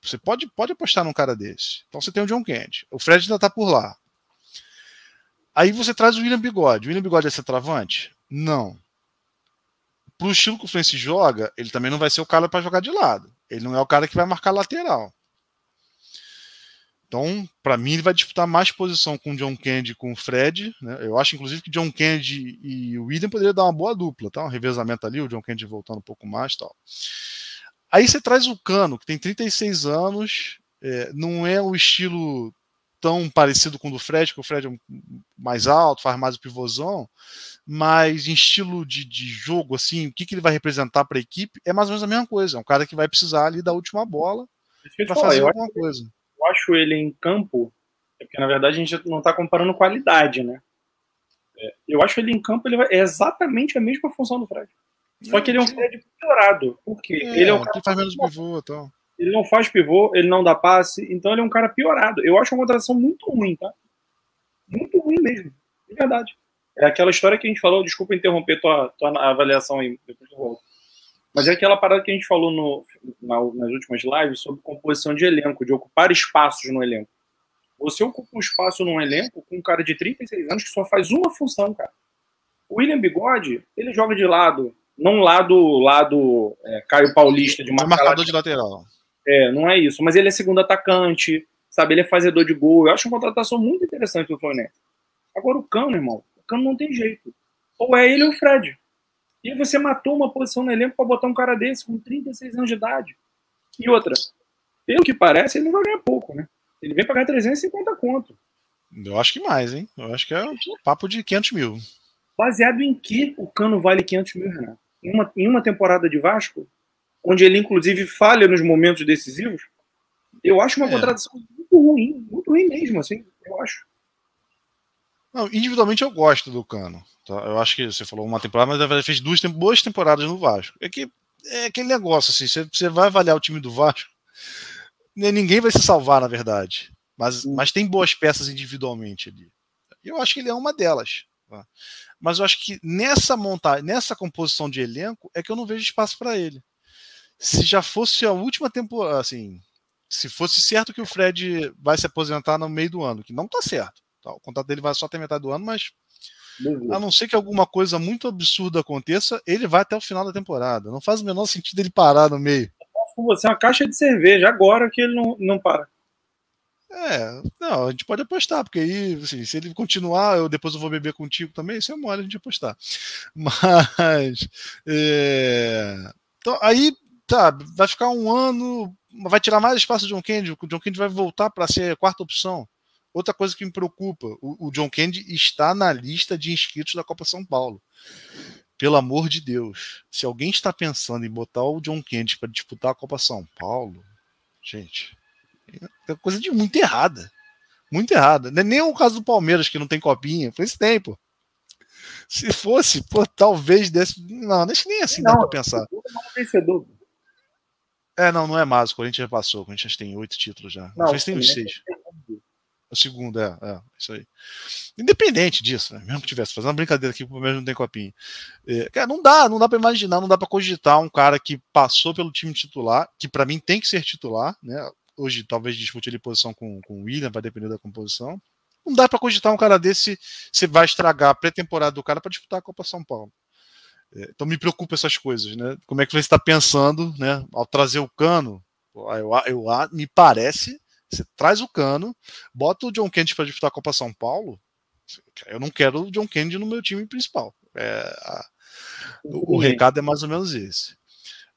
Você pode, pode apostar num cara desse. Então você tem o John Kennedy. O Fred ainda tá por lá. Aí você traz o William Bigode. O William Bigode é centroavante? Não. Pro estilo que o Fluminense joga, ele também não vai ser o cara para jogar de lado. Ele não é o cara que vai marcar lateral. Então, para mim, ele vai disputar mais posição com o John Kennedy e com o Fred. Né? Eu acho, inclusive, que John Kennedy e o William poderiam dar uma boa dupla, tá? Um revezamento ali, o John Kennedy voltando um pouco mais tal. Aí você traz o Cano, que tem 36 anos, é, não é o estilo tão parecido com o do Fred, que o Fred é mais alto, faz mais o pivôzão, mas em estilo de, de jogo, assim, o que, que ele vai representar para a equipe é mais ou menos a mesma coisa. É um cara que vai precisar ali da última bola para fazer alguma coisa eu acho ele em campo, é porque na verdade a gente não está comparando qualidade, né? É, eu acho ele em campo, ele vai, é exatamente a mesma função do Fred. Só que ele é um Fred piorado. Porque é, ele é um cara que faz menos pivô então. Ele não faz pivô, ele não dá passe, então ele é um cara piorado. Eu acho uma contratação muito ruim, tá? Muito ruim mesmo. De verdade. É aquela história que a gente falou, desculpa interromper tua, tua avaliação aí, depois eu volto. Mas é aquela parada que a gente falou no, na, nas últimas lives sobre composição de elenco, de ocupar espaços no elenco. Você ocupa um espaço num elenco com um cara de 36 anos que só faz uma função, cara. O William Bigode, ele joga de lado, não lado, lado é, Caio Paulista de marcador, marcador de lateral. É, não é isso. Mas ele é segundo atacante, sabe? Ele é fazedor de gol. Eu acho uma contratação muito interessante do Fluminense. Agora o Cano, irmão, o Cano não tem jeito. Ou é ele ou o Fred. E você matou uma posição no elenco para botar um cara desse com 36 anos de idade. E outra, pelo que parece, ele não vai ganhar pouco, né? Ele vem pagar 350 conto. Eu acho que mais, hein? Eu acho que é um papo de 500 mil. Baseado em que o Cano vale 500 mil, Renato? Em uma, em uma temporada de Vasco, onde ele inclusive falha nos momentos decisivos, eu acho uma é. contratação muito ruim, muito ruim mesmo, assim, eu acho. Não, individualmente eu gosto do Cano. Tá? Eu acho que você falou uma temporada, mas ele fez duas boas temporadas no Vasco. É que é aquele negócio assim, você, você vai avaliar o time do Vasco, né, ninguém vai se salvar, na verdade. Mas, mas tem boas peças individualmente ali. Eu acho que ele é uma delas. Tá? Mas eu acho que nessa montagem, nessa composição de elenco, é que eu não vejo espaço para ele. Se já fosse a última temporada, assim, se fosse certo que o Fred vai se aposentar no meio do ano, que não está certo. Tá? O contrato dele vai só até metade do ano, mas Beleza. a não ser que alguma coisa muito absurda aconteça, ele vai até o final da temporada. Não faz o menor sentido ele parar no meio com você uma caixa de cerveja agora que ele não, não para. É, não, a gente pode apostar, porque aí, assim, se ele continuar, eu depois eu vou beber contigo também, isso é mole a gente apostar. Mas, é, então, aí, tá, vai ficar um ano, vai tirar mais espaço do John Kennedy, o John Kennedy vai voltar para ser a quarta opção. Outra coisa que me preocupa, o, o John Kennedy está na lista de inscritos da Copa São Paulo pelo amor de Deus, se alguém está pensando em botar o John Kennedy para disputar a Copa São Paulo, gente, é coisa de muito errada. Muito errada. Não é nem o caso do Palmeiras, que não tem copinha. Foi esse tempo. Se fosse, pô, talvez desse. Não, nem assim não, dá pra pensar. É, não, não é mais. O Corinthians já passou. O Corinthians tem oito títulos já. Não, o Corinthians tem seis. O segundo, é, é, isso aí. Independente disso, né? mesmo que tivesse fazendo uma brincadeira aqui, o Palmeiras não tem copinha. É, cara, não dá, não dá para imaginar, não dá para cogitar um cara que passou pelo time titular, que para mim tem que ser titular, né? Hoje talvez discute ele posição com, com o William, vai depender da composição. Não dá para cogitar um cara desse, você vai estragar a pré-temporada do cara para disputar a Copa São Paulo. É, então me preocupa essas coisas, né? Como é que você está pensando, né? Ao trazer o cano, eu, eu me parece você traz o cano, bota o John Kennedy para disputar a Copa São Paulo. Eu não quero o John Kennedy no meu time principal. É, a, o, o recado é mais ou menos esse.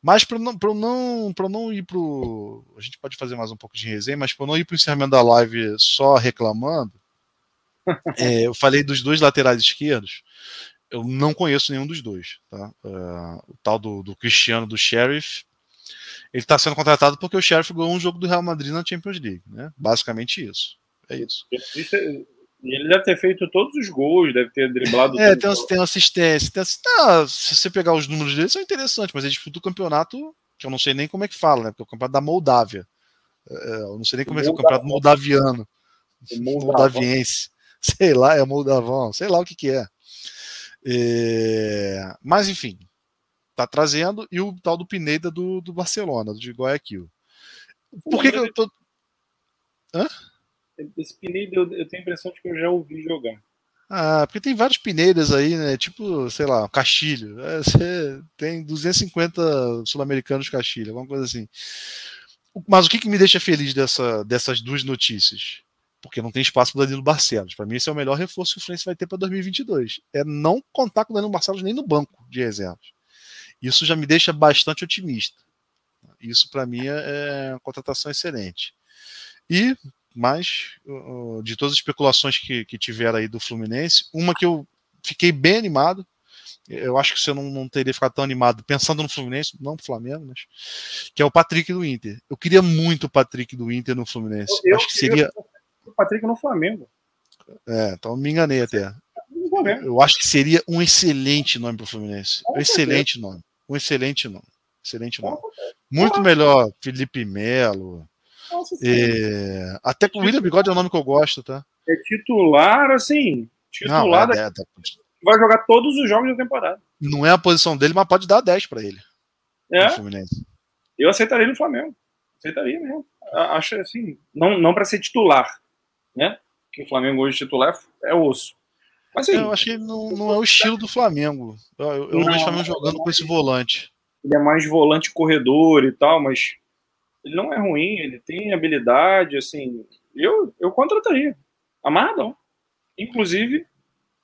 Mas para não, não, não ir para A gente pode fazer mais um pouco de resenha, mas para não ir para o encerramento da live só reclamando, é, eu falei dos dois laterais esquerdos. Eu não conheço nenhum dos dois. Tá? Uh, o tal do, do Cristiano do Sheriff ele está sendo contratado porque o Sheriff ganhou um jogo do Real Madrid na Champions League, né? Basicamente isso. É isso. Ele deve ter feito todos os gols, deve ter driblado. É, tem, tem assistência. Tem, ah, se você pegar os números dele, são interessantes, mas ele disputa o campeonato, que eu não sei nem como é que fala, né? Porque é o campeonato da Moldávia. É, eu não sei nem como é que é o campeonato moldaviano. Moldaviense. Sei lá, é moldavão, sei lá o que, que é. é. Mas, enfim, tá trazendo, e o tal do Pineda do, do Barcelona, de Guayaquil. Por que, que eu tô. Hã? Esse Pineda eu, eu tenho a impressão de que eu já ouvi jogar. Ah, porque tem vários Pineiras aí, né? Tipo, sei lá, Castilho. É, você tem 250 sul-americanos Castilho, alguma coisa assim. Mas o que, que me deixa feliz dessa, dessas duas notícias? Porque não tem espaço para Danilo Barcelos. Para mim, esse é o melhor reforço que o Fluminense vai ter para 2022. É não contar com o Danilo Barcelos nem no banco de reservas. Isso já me deixa bastante otimista. Isso para mim é, é uma contratação excelente. E mais de todas as especulações que, que tiveram aí do Fluminense, uma que eu fiquei bem animado. Eu acho que você não, não teria ficado tão animado pensando no Fluminense, não no Flamengo, mas que é o Patrick do Inter. Eu queria muito o Patrick do Inter no Fluminense. Eu, acho que seria o Patrick no Flamengo. É, então me enganei até. Eu acho que seria um excelente nome para o Fluminense. Um excelente nome um excelente nome. Excelente nome. Muito melhor Felipe Melo. É, até com o William Bigode é um nome que eu gosto, tá? É titular, assim. Titular. Não, é, é, vai jogar todos os jogos da temporada. Não é a posição dele, mas pode dar 10 para ele. É. Eu aceitaria no Flamengo. Aceitaria mesmo. Acho assim, não, não para ser titular, né? Que o Flamengo hoje titular é osso. Mas, assim, eu acho que não, não é o estilo do Flamengo. Eu, eu, eu vejo o Flamengo jogando com esse volante. Ele é mais volante corredor e tal, mas ele não é ruim, ele tem habilidade, assim. Eu, eu contrataria. Amarradão. Inclusive,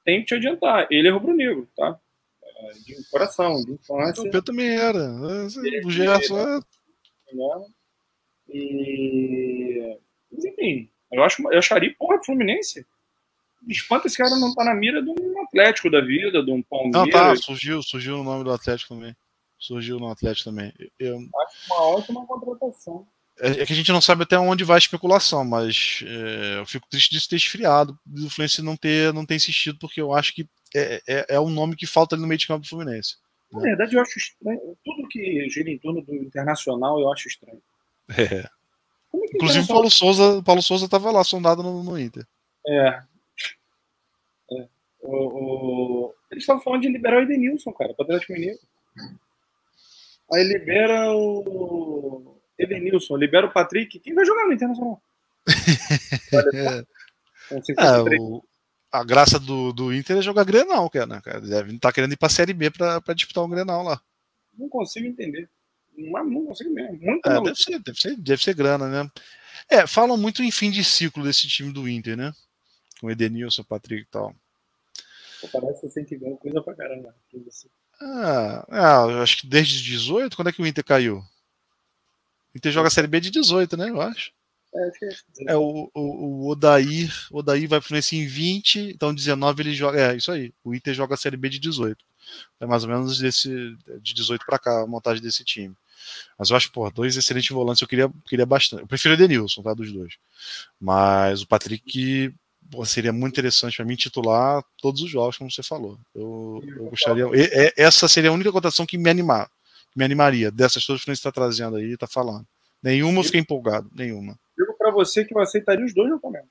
tem que te adiantar. Ele é rubro-negro, tá? É, de coração, de infância. Eu também era. O Gerson é. E. Mas, enfim, eu, acho, eu acharia, porra, Fluminense. Espanta esse cara não tá na mira de um Atlético da vida, de um Palmeiras. Não, tá, surgiu, surgiu o nome do Atlético também. Surgiu no Atlético também. Eu... Acho uma ótima contratação. É, é, que a gente não sabe até onde vai a especulação, mas é, eu fico triste disso ter esfriado, do Fluminense não ter, não ter insistido, porque eu acho que é, é, é um nome que falta ali no meio de campo do Fluminense. Na né? verdade, eu acho estranho. Tudo que gira em torno do Internacional eu acho estranho. É. é Inclusive, o Paulo Souza, Paulo Souza estava lá, sondado no, no Inter. É. é. O, o... Eles estavam falando de liberar o Edenilson, cara, para Atlético Mineiro. Aí libera o Edenilson, libera o Patrick. Quem vai jogar no Internacional? é, o, a graça do, do Inter é jogar Grenal, cara, né, cara? Deve estar tá querendo ir pra Série B pra, pra disputar um Grenal lá. Não consigo entender. Não, não consigo mesmo. Muito é, deve, ser, deve, ser, deve ser grana, né? É, falam muito em fim de ciclo desse time do Inter, né? Com Edenilson, Patrick e tal. Parece assim que ganha coisa pra caramba. Ah, ah, acho que desde 18, quando é que o Inter caiu? O Inter joga a Série B de 18, né? Eu acho. É, acho que é, é o, o, o Odair, Odair vai Fluminense em 20, então 19 ele joga. É, isso aí. O Inter joga a Série B de 18. É mais ou menos desse, de 18 para cá, a montagem desse time. Mas eu acho, pô, dois excelentes volantes eu queria, queria bastante. Eu prefiro o Denilson, tá? Dos dois. Mas o Patrick pô, seria muito interessante para mim titular todos os jogos, como você falou. Eu, eu gostaria. E, essa seria a única cotação que me animar, me animaria. Dessas todas que você está trazendo aí, está falando. Nenhuma eu fiquei empolgado, nenhuma. Digo para você que eu aceitaria os dois no Flamengo.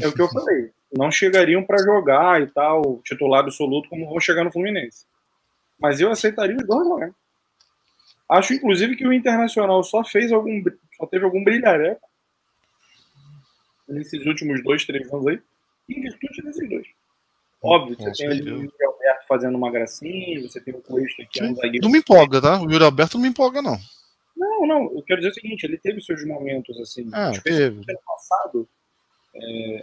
É o que eu falei. Não chegariam para jogar e tal, titular absoluto, como vou chegar no Fluminense. Mas eu aceitaria os dois no Flamengo. Acho, inclusive, que o Internacional só fez algum. só teve algum brilhareco nesses últimos dois, três anos aí, em virtude desses dois. Óbvio, você tem ali o Yuri Alberto fazendo uma gracinha, você tem o Cuesta que é um zagueiro. Não me empolga, tá? O Yuri Alberto não me empolga, não. Não, não, eu quero dizer o seguinte, ele teve seus momentos assim. Ah, teve. ano passado, é,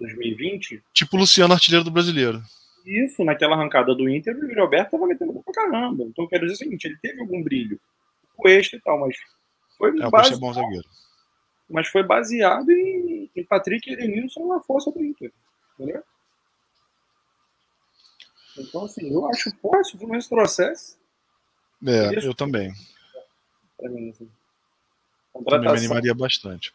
2020. Tipo o Luciano, artilheiro do brasileiro. Isso, naquela arrancada do Inter, o Yuri Alberto tava metendo pra caramba. Então eu quero dizer o seguinte, ele teve algum brilho. O Cuesta e tal, mas foi é, base... é bom zagueiro. Mas foi baseado em, em Patrick e Edenilson na força do Inter. Entendeu? Então, assim, eu acho, se o Fluminense trouxesse. É, eu também. Pra mim, assim. Também me animaria bastante.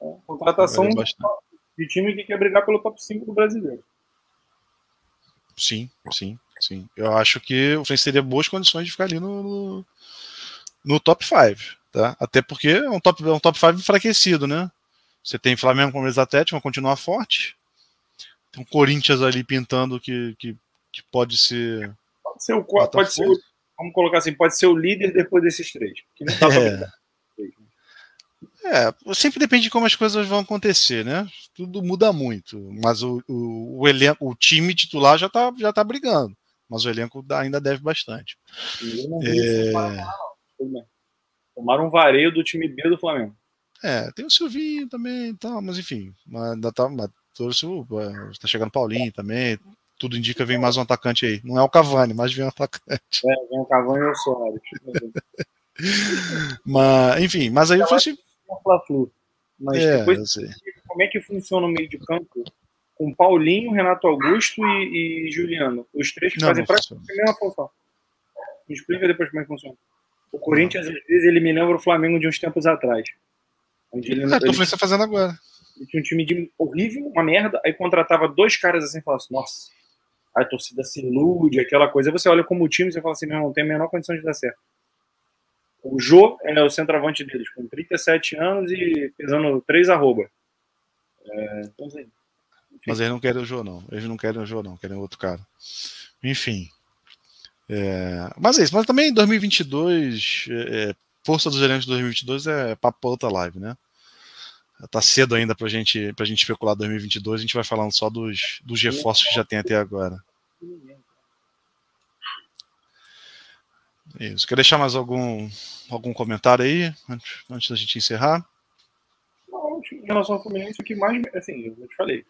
É, contratação bastante. de time que quer brigar pelo top 5 do brasileiro. Sim, sim, sim. Eu acho que o Fluminense teria boas condições de ficar ali no, no, no top 5. Tá? Até porque é um top 5 é um top five enfraquecido, né? Você tem Flamengo com o Atlético, vão continuar forte. Tem o Corinthians ali pintando que, que, que pode ser. Pode ser o pode ser, vamos colocar assim, pode ser o líder depois desses três. Que não tá é. É, sempre depende de como as coisas vão acontecer, né? Tudo muda muito. Mas o, o, o elenco, o time titular já tá, já tá brigando. Mas o elenco ainda deve bastante. É... Tomaram um vareio do time B do Flamengo. É, tem o Silvinho também tal, mas enfim, ainda tá, torce, tá chegando Paulinho também, tudo indica vem mais um atacante aí. Não é o Cavani, mas vem um atacante. É, vem o Cavani e o Soares. mas, enfim, mas aí foi assim. Mas é, depois, como é que funciona o meio de campo com Paulinho, Renato Augusto e, e Juliano? Os três que não, fazem praticamente a mesma função. Me explica depois como é que funciona. O Corinthians, às vezes, ele me lembra o Flamengo de uns tempos atrás. Onde ele, é, ele, você fazendo agora. Ele tinha um time de horrível, uma merda, aí contratava dois caras assim e falava assim, nossa, a torcida se ilude, aquela coisa. Aí você olha como o time e você fala assim, meu, não tem a menor condição de dar certo. O Jô é o centroavante deles, com 37 anos e pesando 3 arroba. É, então, assim, Mas eles não querem o Jô, não. Eles não querem o Jô, não. Querem outro cara. Enfim. É... Mas é isso. Mas também em 2022, é... é força dos gerentes de 2022 é papo pra outra live, né? Tá cedo ainda pra gente, pra gente especular 2022. A gente vai falando só dos, dos reforços que já tem até agora. Isso. Quer deixar mais algum, algum comentário aí, antes, antes da gente encerrar? Não, em relação ao Fluminense, o que mais. Assim, eu te falei.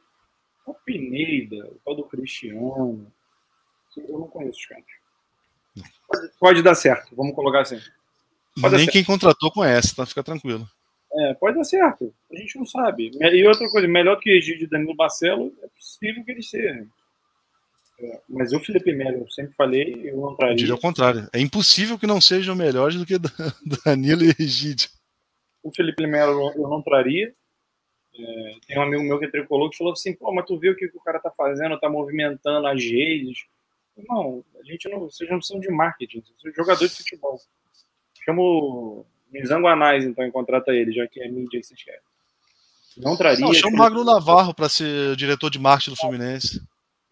O Pineda, o tal do Cristiano. Eu não conheço os caras. Pode, dar certo, vamos colocar assim. Pode Nem quem contratou conhece, tá? Fica tranquilo. É, pode dar certo. A gente não sabe. E outra coisa, melhor que Egídio e Danilo Barcelo, é possível que eles sejam. É, mas o Felipe Melo, eu sempre falei, eu não traria. Eu diria ao contrário. É impossível que não sejam melhores do que Danilo e Egídio. O Felipe Melo eu não traria. É, tem um amigo meu que é tricolor que falou assim: pô, mas tu viu o que o cara tá fazendo, tá movimentando as redes. Não, a gente não. Vocês não precisam de marketing, vocês são jogador de futebol. Chama o Mizanguanais, então, e contrata ele, já que é mídia que vocês querem. Não traria. Não, chama o Magno Navarro para ser diretor de marketing do Fluminense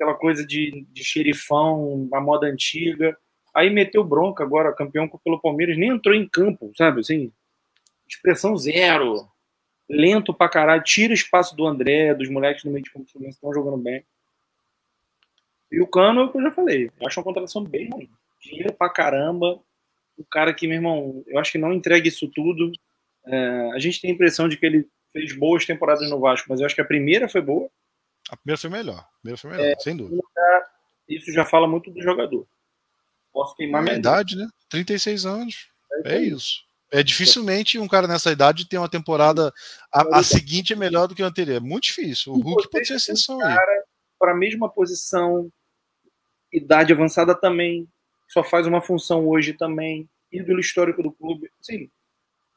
aquela coisa de, de xerifão, a moda antiga. Aí meteu bronca agora, campeão pelo Palmeiras, nem entrou em campo, sabe? Assim, expressão zero. Lento pra caralho, tira espaço do André, dos moleques no meio de campo estão jogando bem. E o Cano, é o que eu já falei, eu acho uma contratação bem ruim. Dinheiro pra caramba. O cara que, meu irmão, eu acho que não entrega isso tudo. É, a gente tem a impressão de que ele fez boas temporadas no Vasco, mas eu acho que a primeira foi boa. A primeira foi melhor. A primeira foi melhor, é, sem dúvida. Isso já fala muito do jogador. Posso queimar é minha idade, né? 36 anos. É, é isso. É dificilmente um cara nessa idade ter uma temporada. A, a seguinte é melhor do que a anterior. É muito difícil. O Hulk pode ser exceção aí. Para a mesma posição, idade avançada também, só faz uma função hoje também, ídolo histórico do clube. Sim.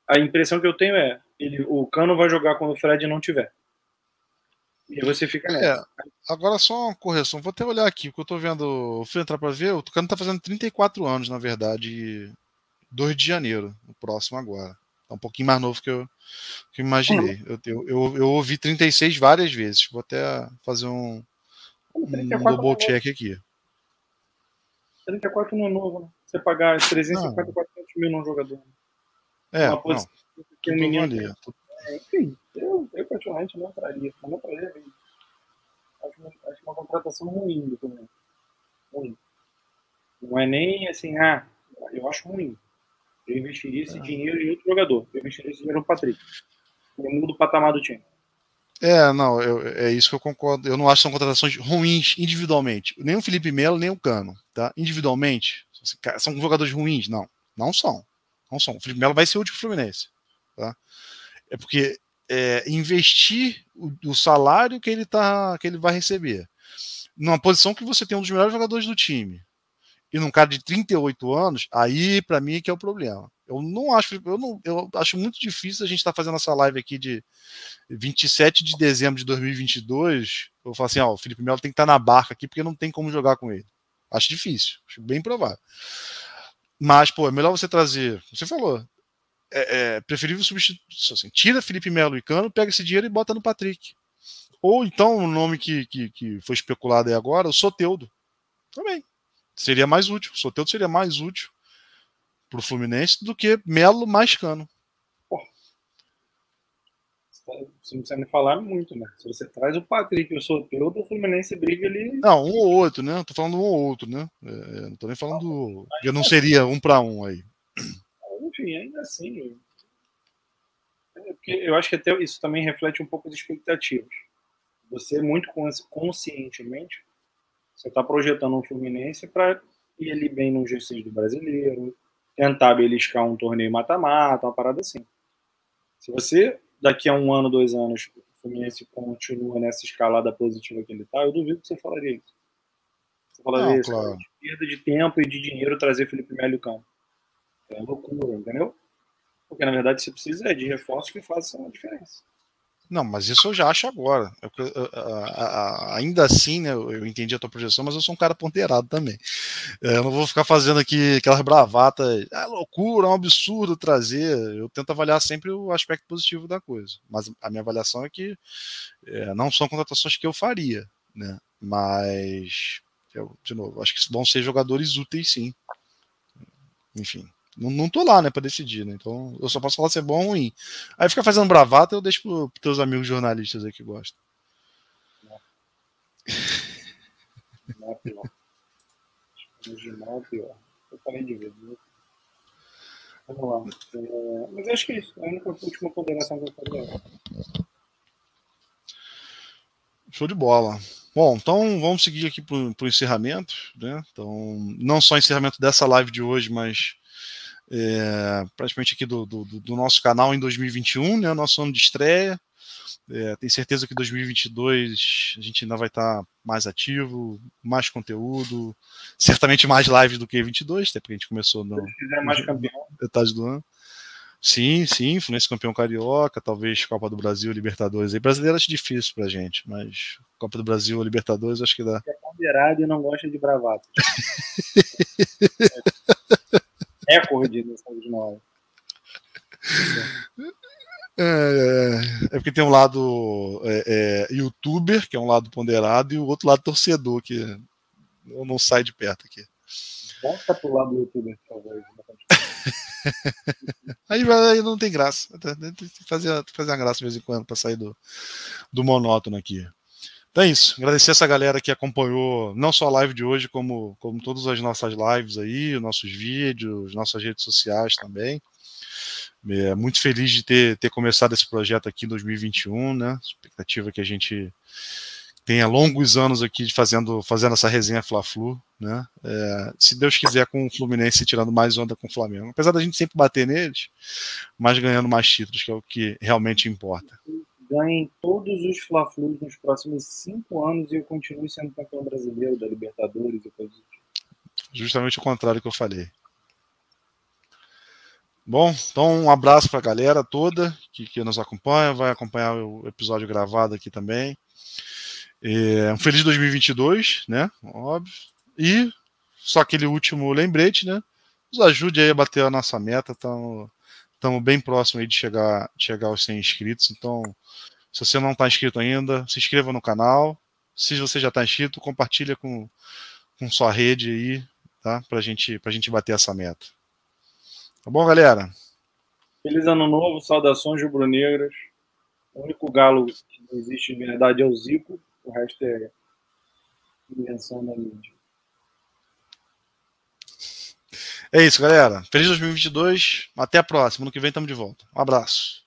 A impressão que eu tenho é, ele, o Cano vai jogar quando o Fred não tiver. E você fica nessa. É, agora só uma correção, vou até olhar aqui, porque eu tô vendo. Fui entrar para ver, o Tucano tá fazendo 34 anos, na verdade, 2 de janeiro, o próximo agora. Tá um pouquinho mais novo que eu, que eu imaginei. Uhum. Eu, eu, eu, ouvi 36 várias vezes. Vou até fazer um, um double check aqui. 34 não é novo, né? Você pagar 350, 400 mil num jogador. É, uma não, que ninguém ali. É, enfim, eu, eu particularmente não traria. Não traria mesmo. Acho, acho uma contratação ruim do. Ruim. Não é nem assim, ah, eu acho ruim. Eu investiria esse é. dinheiro em outro jogador. Eu investiria esse dinheiro no Patrick. Eu mudo o patamar do time. É, não, eu, é isso que eu concordo. Eu não acho que são contratações ruins individualmente. Nem o Felipe Melo, nem o Cano, tá? Individualmente, são jogadores ruins? Não, não são. Não são. O Felipe Melo vai ser útil pro Fluminense, tá? É porque é, investir o, o, salário que ele, tá, que ele vai receber numa posição que você tem um dos melhores jogadores do time e num cara de 38 anos, aí para mim é que é o problema. Eu não acho, eu não, eu acho muito difícil a gente estar tá fazendo essa live aqui de 27 de dezembro de 2022. Eu falo assim, ó, o Felipe Melo tem que estar tá na barca aqui porque não tem como jogar com ele. Acho difícil, acho bem provável. Mas, pô, é melhor você trazer. Você falou, é, é preferível substituir. Assim, tira Felipe Melo e Cano, pega esse dinheiro e bota no Patrick. Ou então o nome que, que, que foi especulado aí agora, o Soteudo. Também. Seria mais útil. O Soteudo seria mais útil para o Fluminense do que Melo mais Cano. Você não precisa me falar muito, né? Se você traz o Patrick e o Soteudo, o Fluminense briga ali. Não, um ou outro, né? Tô falando um ou outro, né? É, não tô nem falando. Porque não seria um para um aí enfim, ainda assim. É eu acho que até isso também reflete um pouco as expectativas. Você, muito conscientemente, você está projetando um Fluminense para ir ali bem no G6 do brasileiro, tentar beliscar um torneio mata-mata, uma parada assim. Se você, daqui a um ano, dois anos, o Fluminense continua nessa escalada positiva que ele está, eu duvido que você falaria isso. Você falaria Não, isso, claro. perda de tempo e de dinheiro trazer Felipe Melo campo. É loucura, entendeu? Porque na verdade você precisa é de reforços que façam a diferença. Não, mas isso eu já acho agora. Eu, eu, eu, ainda assim, né, eu entendi a tua projeção, mas eu sou um cara ponderado também. É, eu não vou ficar fazendo aqui aquelas bravatas, é loucura, é um absurdo trazer. Eu tento avaliar sempre o aspecto positivo da coisa. Mas a minha avaliação é que é, não são contratações que eu faria, né? Mas, eu, de novo, acho que vão ser jogadores úteis sim. Enfim. Não, não tô lá, né, pra decidir, né? Então eu só posso falar se é bom ou ruim. Aí fica fazendo bravata, eu deixo pro, pros teus amigos jornalistas aí que gostam. Não. Não é pior. Original é pior. Eu falei de vez. Né? Vamos lá. É, mas acho que é isso. A única última ponderação que eu. Show de bola. Bom, então vamos seguir aqui para o encerramento, né? Então, não só encerramento dessa live de hoje, mas é, praticamente aqui do, do, do, nosso canal em 2021, né, nosso ano de estreia. É, tenho certeza que 2022 a gente ainda vai estar mais ativo, mais conteúdo, certamente mais lives do que 22, até porque a gente começou no, mais campeão. metade do ano. Sim, sim, Fluminense campeão carioca, talvez Copa do Brasil, Libertadores. Aí brasileiro acho difícil pra gente, mas Copa do Brasil, Libertadores acho que dá. É ponderado e não gosta de bravata. de É, é, é, porque tem um lado é, é, youtuber, que é um lado ponderado, e o outro lado torcedor, que não, sai de perto aqui. Volta pro lado youtuber, favor. aí, aí não tem graça. Tem que fazer, fazer uma graça de vez em quando para sair do, do monótono aqui. Então é isso. Agradecer essa galera que acompanhou não só a live de hoje, como, como todas as nossas lives aí, nossos vídeos, nossas redes sociais também. É, muito feliz de ter, ter começado esse projeto aqui em 2021, né? Expectativa que a gente tenha longos anos aqui fazendo, fazendo essa resenha Fla-Flu, né? É, se Deus quiser, com o Fluminense tirando mais onda com o Flamengo. Apesar da gente sempre bater neles, mas ganhando mais títulos, que é o que realmente importa ganhem todos os Fla-Flus nos próximos cinco anos e eu continue sendo campeão brasileiro da Libertadores e coisas tipo. Justamente o contrário que eu falei. Bom, então um abraço para a galera toda que, que nos acompanha, vai acompanhar o episódio gravado aqui também. É, um feliz 2022, né? Óbvio. E só aquele último lembrete, né? Nos ajude aí a bater a nossa meta. Estamos estamos bem próximo aí de chegar, chegar aos 100 inscritos. Então, se você não está inscrito ainda, se inscreva no canal. Se você já está inscrito, compartilha com, com sua rede aí, tá? Para gente, a gente bater essa meta. Tá bom, galera? Feliz ano novo, saudações rubro-negras. O único galo que existe de verdade é o Zico, o resto é invenção da mídia. É isso, galera. Feliz 2022. Até a próxima. No que vem estamos de volta. Um abraço.